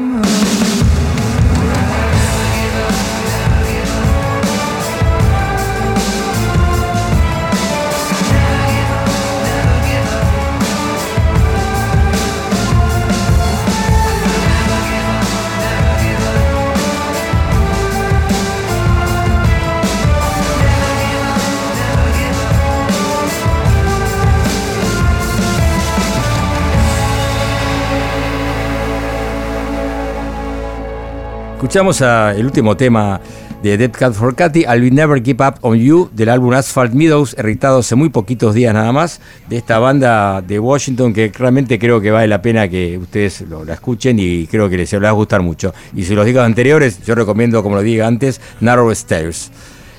Escuchamos a el último tema de Dead Cat for Cathy, I'll Be Never Give Up on You, del álbum Asphalt Meadows, editado hace muy poquitos días nada más, de esta banda de Washington que realmente creo que vale la pena que ustedes lo, la escuchen y creo que les va a gustar mucho. Y si los digo anteriores, yo recomiendo, como lo dije antes, Narrow Stairs.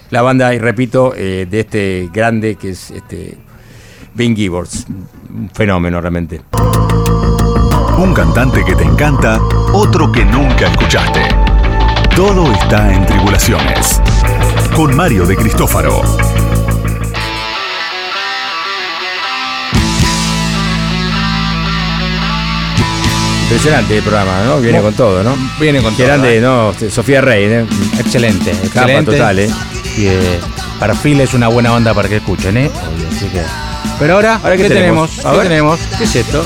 La banda, y repito, eh, de este grande que es este Ben Gibbons. Un fenómeno realmente. Un cantante que te encanta, otro que nunca escuchaste. Todo está en Tribulaciones. Con Mario de Cristófaro. Impresionante el programa, ¿no? Viene con todo, ¿no? Viene con Qué todo, grande, ¿eh? ¿no? Sofía Rey, ¿eh? Excelente, Capa excelente. total, ¿eh? Y eh, Perfil es una buena banda para que escuchen, ¿eh? Obvio, así que- Pero ahora, Ahora, ¿qué, ¿qué tenemos? tenemos? A ¿Qué ver. tenemos? ¿Qué es esto?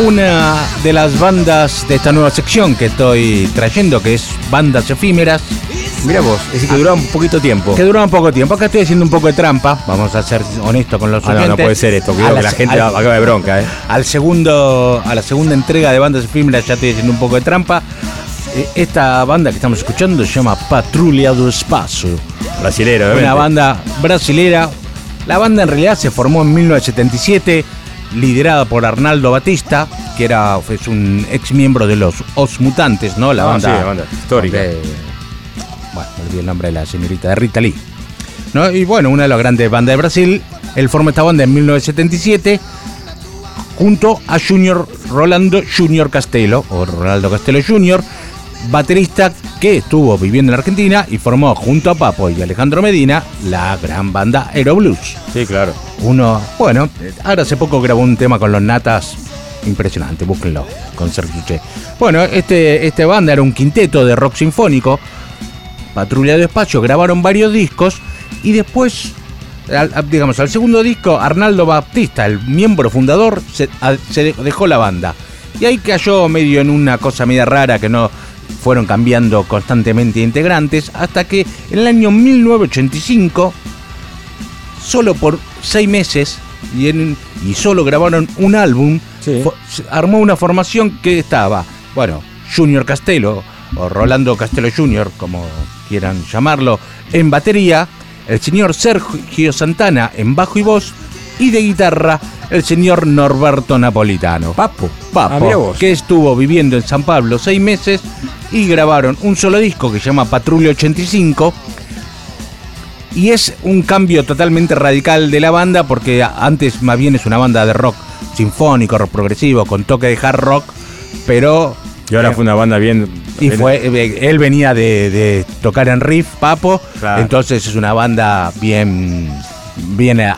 Una de las bandas de esta nueva sección que estoy trayendo, que es bandas efímeras. Mira vos, es decir, que dura un poquito tiempo. Que duran poco tiempo. Acá estoy haciendo un poco de trampa. Vamos a ser honestos con los Ah, no, no puede ser esto, cuidado que la gente al- acaba de bronca, ¿eh? al segundo, a la segunda entrega de bandas efímeras ya estoy haciendo un poco de trampa. Eh, Esta banda que estamos escuchando se llama Patrulla do Espacio. Brasilero, obviamente. Una banda brasilera. La banda en realidad se formó en 1977, liderada por Arnaldo Batista, que era es un ex miembro de los Os Mutantes, ¿no? La Ah, banda, sí, la banda histórica. de- bueno, olvidé el nombre de la señorita de Rita Lee. ¿no? Y bueno, una de las grandes bandas de Brasil. Él formó esta banda en 1977 junto a Junior Rolando Junior Castelo, o Ronaldo Castelo Junior, baterista que estuvo viviendo en Argentina y formó junto a Papo y Alejandro Medina la gran banda Aero Blues. Sí, claro. Uno, bueno, ahora hace poco grabó un tema con los Natas, impresionante, búsquenlo, con Sergio Che. Bueno, este, este banda era un quinteto de rock sinfónico, Patrulla de Espacio, grabaron varios discos Y después, al- digamos, al segundo disco, Arnaldo Baptista, el miembro fundador, se, a- se de- dejó la banda. Y ahí cayó medio en una cosa media rara que no fueron cambiando constantemente integrantes, hasta que en el año 1985, solo por seis meses, y, en- y solo grabaron un álbum, armó una formación que estaba, bueno, Junior Castelo, o Rolando Castelo Junior, como quieran llamarlo, en batería, el señor Sergio Santana en bajo y voz, y de guitarra, el señor Norberto Napolitano. Papo. Papo, Ah, vos. que estuvo viviendo en San Pablo seis meses y grabaron un solo disco que se llama Patrulla 85. Y es un cambio totalmente radical de la banda porque antes más bien es una banda de rock sinfónico, rock progresivo, con toque de hard rock, pero... Y ahora eh, fue una banda bien. y bien- fue, eh, él venía de, de tocar en riff, Papo, Claro. entonces es una banda bien, bien eh,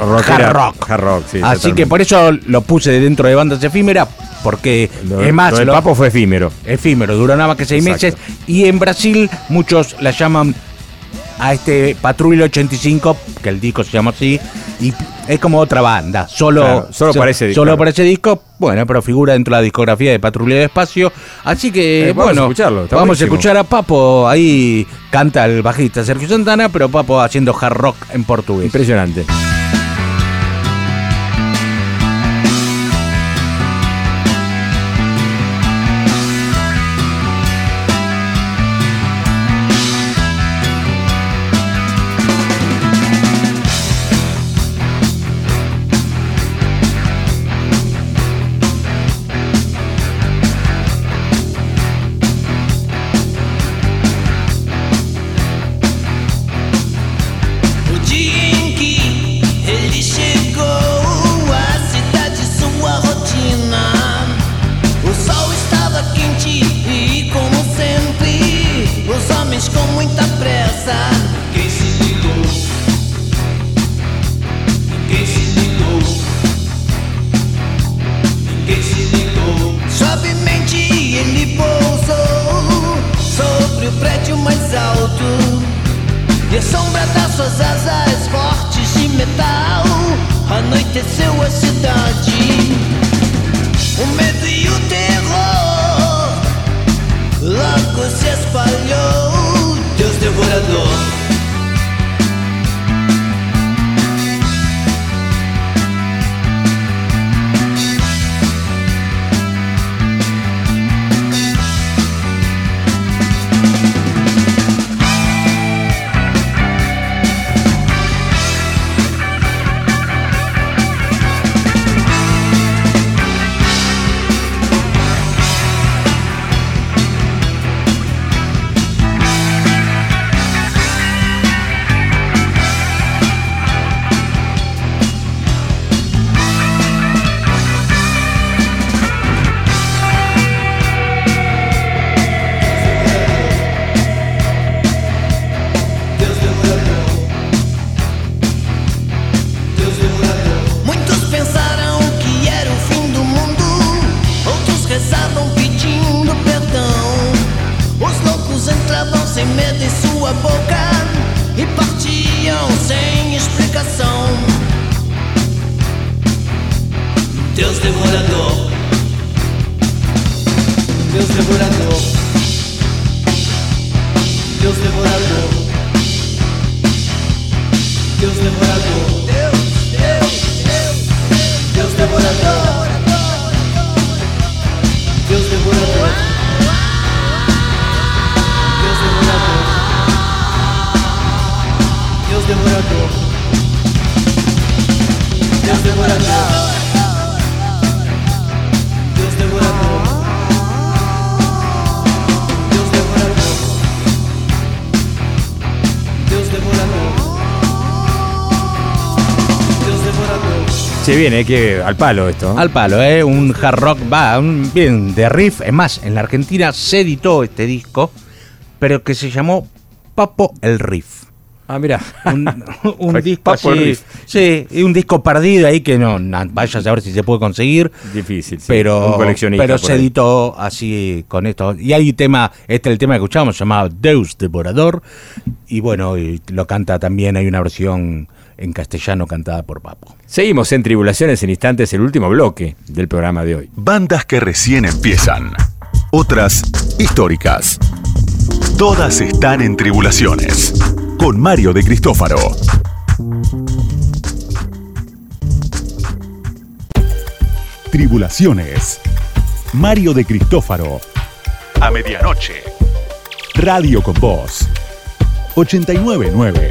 Ro- hard rock. hard rock, sí, Así que por eso lo puse dentro de bandas efímeras, porque Lo- es más, lo del lo- Papo fue efímero. efímero, duró nada más que seis Exacto. meses. Y en Brasil muchos la llaman a este Patrulla 85, que el disco se llama así, y es como otra banda. Solo, Claro, solo para ese disco, Solo claro. para ese disco, bueno, pero figura dentro de la discografía de Patrulla de Espacio. Así que, Eh, vamos bueno, a escucharlo, vamos buenísimo. a escuchar a Papo. Ahí canta el bajista Sergio Santana, pero Papo haciendo hard rock en portugués. Impresionante. Viene, que al palo esto. Al palo, ¿eh? Un hard rock, va, un, bien, de riff. Es más, en la Argentina se editó este disco, pero que se llamó Papo el Riff. Ah, mira. Un, disco Papo así. Riff. Sí, y un disco perdido ahí que no, na- vaya a saber si se puede conseguir. Difícil, sí. Pero, Un coleccionista pero se editó así con esto. Y hay un tema, este es el tema que escuchamos, llamado Deus Devorador. Y bueno, y lo canta también, hay una versión en castellano cantada por Papo. Seguimos en Tribulaciones en Instantes, el último bloque del programa de hoy. Bandas que recién empiezan. Otras históricas. Todas están en Tribulaciones. Con Mario de Cristófaro. Tribulaciones. Mario de Cristófaro. A medianoche. Radio con Voz. 899.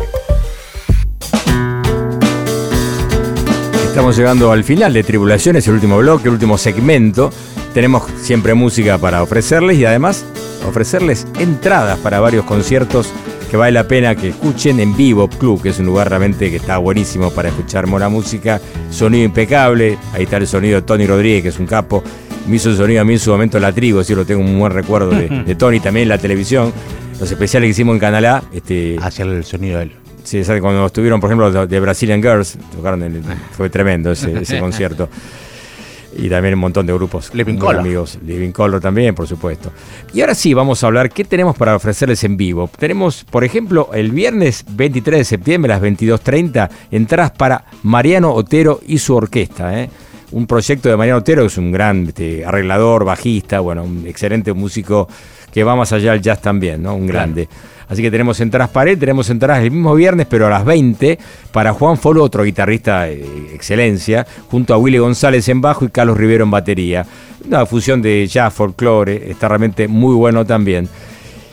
Estamos llegando al final de Tribulaciones, el último bloque, el último segmento. Tenemos siempre música para ofrecerles y además ofrecerles entradas para varios conciertos que vale la pena que escuchen en Vivo Club, que es un lugar realmente que está buenísimo para escuchar buena música, sonido impecable. Ahí está el sonido de Tony Rodríguez, que es un capo. Me hizo el sonido a mí en su momento la tribu, así lo tengo un buen recuerdo de, de Tony también en la televisión. Los especiales que hicimos en Canal A. Este, Hacia el sonido de él. Sí, cuando estuvieron, por ejemplo, de- Brazilian Girls, tocaron el- fue tremendo ese, ese concierto. Y también un montón de grupos. Living muy Colour. amigos. Living Color también, por supuesto. Y ahora sí, vamos a hablar qué tenemos para ofrecerles en vivo. Tenemos, por ejemplo, el viernes 23 de septiembre a las 22.30, entradas para Mariano Otero y su orquesta. ¿eh? Un proyecto de Mariano Otero, que es un gran este, arreglador, bajista, bueno, un excelente músico que va más allá del jazz también, ¿no? Un grande. Así que tenemos entradas para él, tenemos entradas el mismo viernes, pero a las 20, para Juan Folo, otro guitarrista de excelencia, junto a Willy González en bajo y Carlos Rivero en batería. Una fusión de jazz, folclore, está realmente muy bueno también.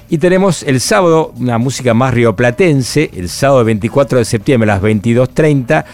Y tenemos el sábado una música más rioplatense, el sábado 24 de septiembre a las 22.30,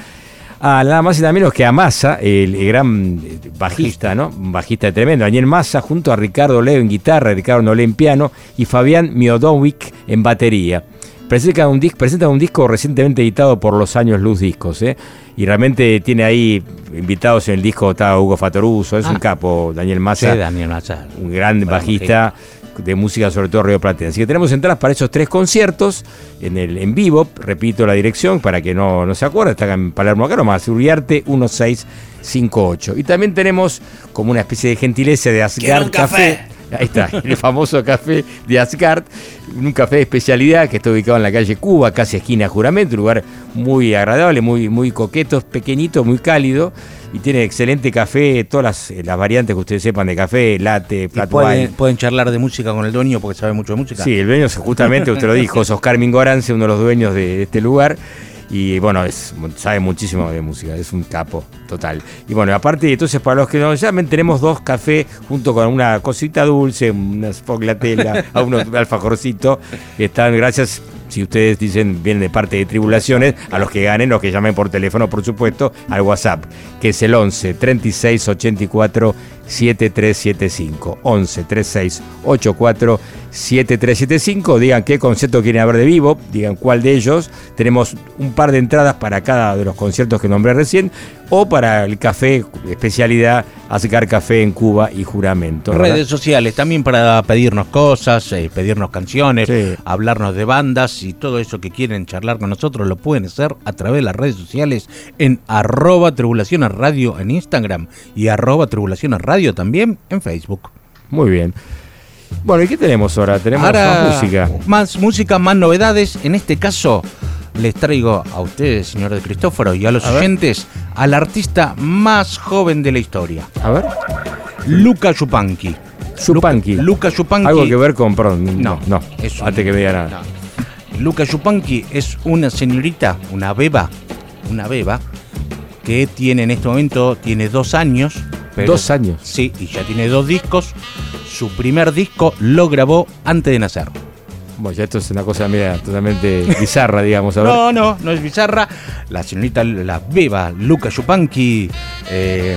a nada más y nada menos que a Massa, el, el gran eh, bajista, ¿no? Un bajista tremendo, Daniel Massa, junto a Ricardo Leo en guitarra, Ricardo Nolé en piano y Fabián Miodowick en batería. Presentan un, disco, presentan un disco recientemente editado por Los Años Luz Discos, ¿eh? Y realmente tiene ahí invitados en el disco, está Hugo Fatoruso, es Ah. un capo, Daniel Massa Sí, Daniel Massa. un gran Gran bajista de música, sobre todo Río Platense. Así que tenemos entradas para esos tres conciertos en el en vivo. Repito la dirección para que no, no se acuerde. Está en Palermo, acá nomás, Uriarte 1658. Y también tenemos como una especie de gentileza de Asgard café. Ahí está, el famoso café de Asgard, un café de especialidad que está ubicado en la calle Cuba, casi esquina Juramento, un lugar muy agradable, muy, muy coqueto, pequeñito, muy cálido, y tiene excelente café, todas las, eh, las variantes que ustedes sepan de café, latte, flat pueden, pueden charlar de música con el dueño porque sabe mucho de música. Sí, el dueño, justamente usted lo dijo, es Oscar Mingorance, uno de los dueños de este lugar. Y bueno, es, sabe muchísimo de música, es un capo total. Y bueno, aparte, entonces para los que no llamen, tenemos dos cafés junto con una cosita dulce, unas foglatela, a unos alfajorcitos, que están, gracias, si ustedes dicen, vienen de parte de Tribulaciones, a los que ganen, los que llamen por teléfono, por supuesto, al WhatsApp, que es el 11 36 84 7375. 11 36 84 7375. Digan qué concierto quieren ver de vivo, digan cuál de ellos. Tenemos un par de entradas para cada de los conciertos que nombré recién, o para el café, especialidad, Asgar Café en Cuba y Juramento. ¿verdad? Redes sociales también para pedirnos cosas, eh, pedirnos canciones, Sí. hablarnos de bandas y todo eso que quieren charlar con nosotros lo pueden hacer a través de las redes sociales en arroba tribulaciones radio en Instagram y arroba tribulaciones radio también en Facebook. Muy bien. Bueno, ¿y qué tenemos ahora? Tenemos Ahora, más música. Más música, más novedades. En este caso, les traigo a ustedes, señor de Cristóforo, y a los A ver. oyentes, al artista más joven de la historia. A ver. Luca Yupanqui. Chupanqui. Luca Yupanqui. Algo que ver con, perdón, no, No, es un- antes que me diga nada. Luca Yupanqui es una señorita, una beba, una beba, que tiene en este momento, tiene dos años. Dos años. Sí, y ya tiene dos discos. Su primer disco lo grabó antes de nacer. Bueno, ya esto es una cosa, mira, totalmente bizarra, digamos. A ver. No, no, no es bizarra. La señorita, la beba, Luca Yupanqui, eh,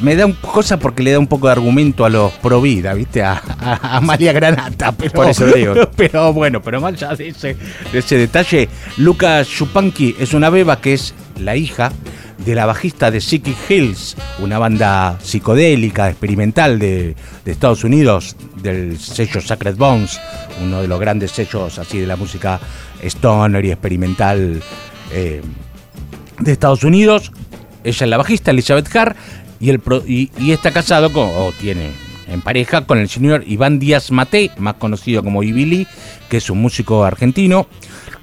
me da un cosa porque le da un poco de argumento a los pro vida, ¿viste? A, a- a María Granata. Pero, Por eso digo. Pero bueno, pero más allá de ese, de ese detalle, Luca Yupanqui es una beba que es la hija de la bajista de Psychic Hills, una banda psicodélica, experimental de, de Estados Unidos, del sello Sacred Bones, uno de los grandes sellos así de la música stoner y experimental eh, de Estados Unidos. Ella es la bajista, Elizabeth Carr, y, está casado con, o tiene en pareja con el señor Iván Díaz Mate, más conocido como Ibili, que es un músico argentino.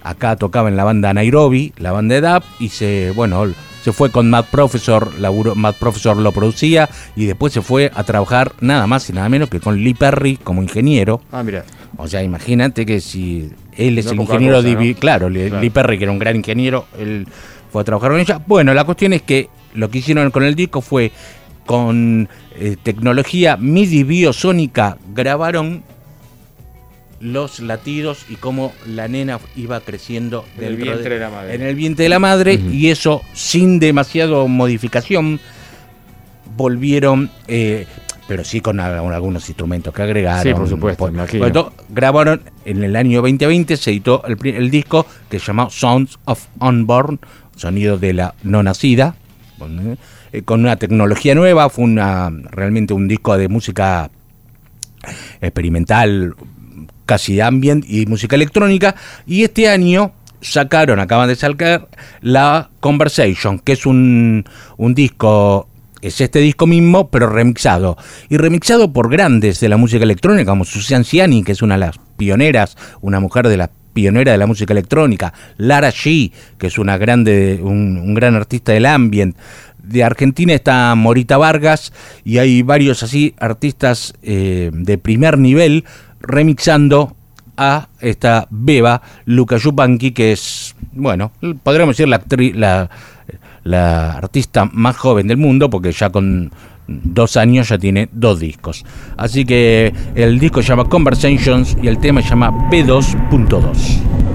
Acá tocaba en la banda Nairobi, la banda de DAP, y se, bueno, se fue con Matt Professor, laburó- Matt Professor lo producía, y después se fue a trabajar nada más y nada menos que con Lee Perry como ingeniero. Ah, mira. O sea, imagínate que si él es No el ingeniero cosa, de ¿no? Claro, Lee, Claro. Lee Perry, que era un gran ingeniero, él fue a trabajar con ella. Bueno, la cuestión es que lo que hicieron con el disco fue con eh, tecnología MIDI biosónica grabaron los latidos y cómo la nena iba creciendo En el vientre de la madre. En el vientre de la madre y eso sin demasiado modificación volvieron eh, pero sí con a- algunos instrumentos que agregaron. Sí, por supuesto, Por- imagino. sobre todo, grabaron en el año 2020, se editó el disco que se llamó Sounds of Unborn, sonido de la no nacida, con, eh, con una tecnología nueva, fue una realmente un disco de música experimental, casi ambient y música electrónica. Y este año sacaron, acaban de sacar la Conversation, que es un, un disco, es este disco mismo, pero remixado. Y remixado por grandes de la música electrónica, como Susan Ciani, que es una de las pioneras, una mujer de las pionera de la música electrónica, Lara G, que es una grande, un, un gran artista del ambient. De Argentina está Morita Vargas y hay varios así artistas eh, de primer nivel remixando a esta beba Luca Yupanqui, que es, bueno, podríamos decir la, la artista más joven del mundo, porque ya con dos años ya tiene dos discos. Así que el disco se llama Conversations y el tema se llama B2.2.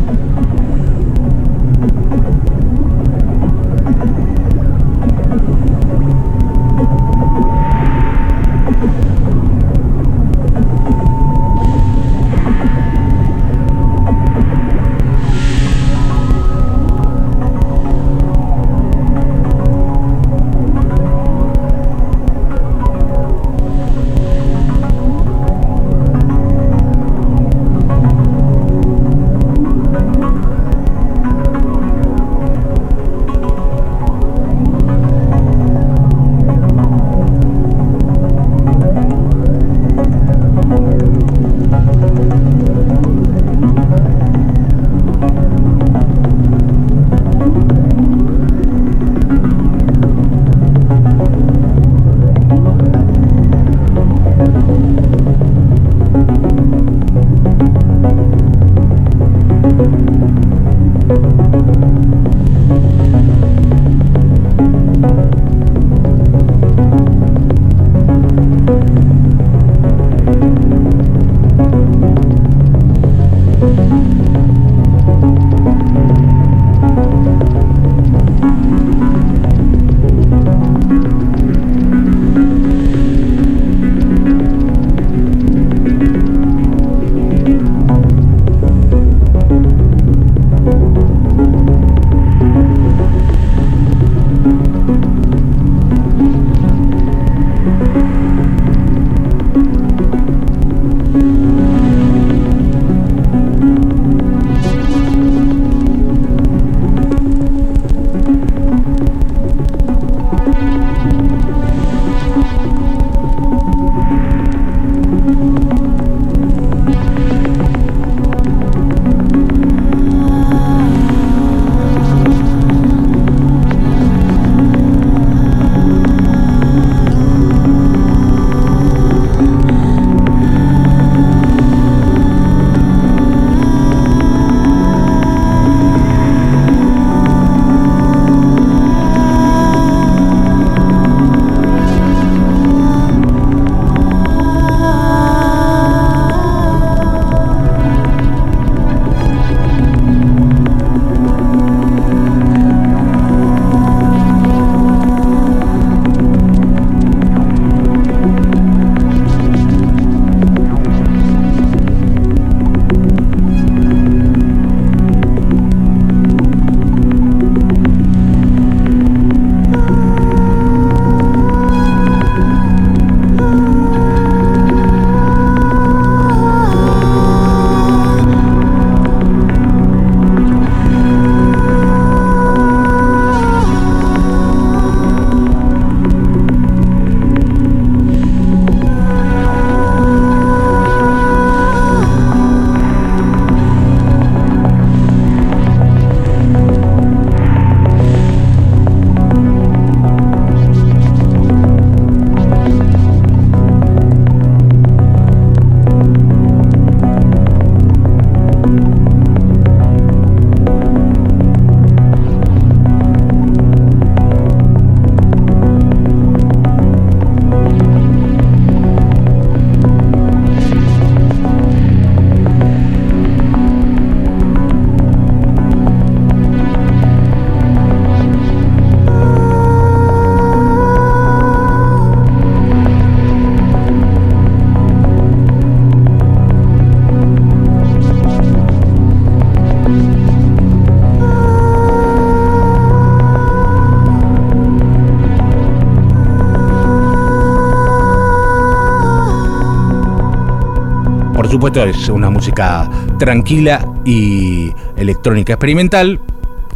supuesto es una música tranquila y electrónica experimental.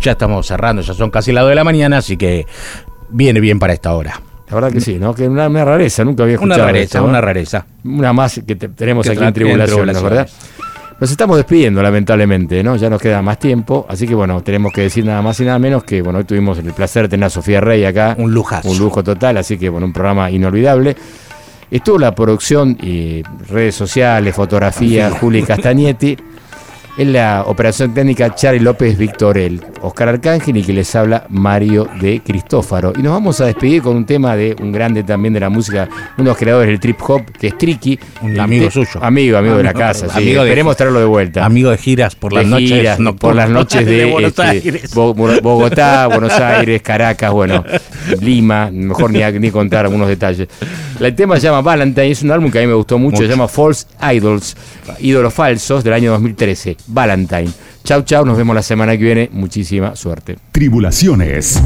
Ya estamos cerrando, ya son casi las 2 de la mañana, así que viene bien para esta hora. La verdad que sí, ¿no? Que una, una rareza, nunca había Una escuchado. rareza, esto, ¿no? una rareza. Una más que te- tenemos Que aquí en Tribulaciones, en ¿verdad? Nos estamos despidiendo, lamentablemente, ¿no? Ya nos queda más tiempo, así que bueno, tenemos que decir nada más y nada menos que, bueno, hoy tuvimos el placer de tener a Sofía Rey acá. Un lujazo. Un lujo total, así que, bueno, un programa inolvidable. Estuvo la producción y redes sociales, fotografía, Juli Castagnetti. En la operación técnica, Charlie López Victorel, Oscar Arcángel y que les habla Mario de Cristófaro. Y nos vamos a despedir con un tema de un grande también de la música, uno de los creadores del trip hop, que es Tricky. Un amigo te- suyo. Amigo, amigo de la Amigo- casa, sí. amigo de- Esperemos traerlo de vuelta. Amigo de giras por De las noches giras, por las noches de, Buenos este, Aires. Bogotá, Buenos Aires, Caracas, bueno, Lima, mejor ni, ni contar algunos detalles. El tema se llama Valentine, es un álbum que a mí me gustó mucho, se llama False Idols, ídolos falsos del año 2013, Valentine. Chau, chau, nos vemos la semana que viene, muchísima suerte. Tribulaciones.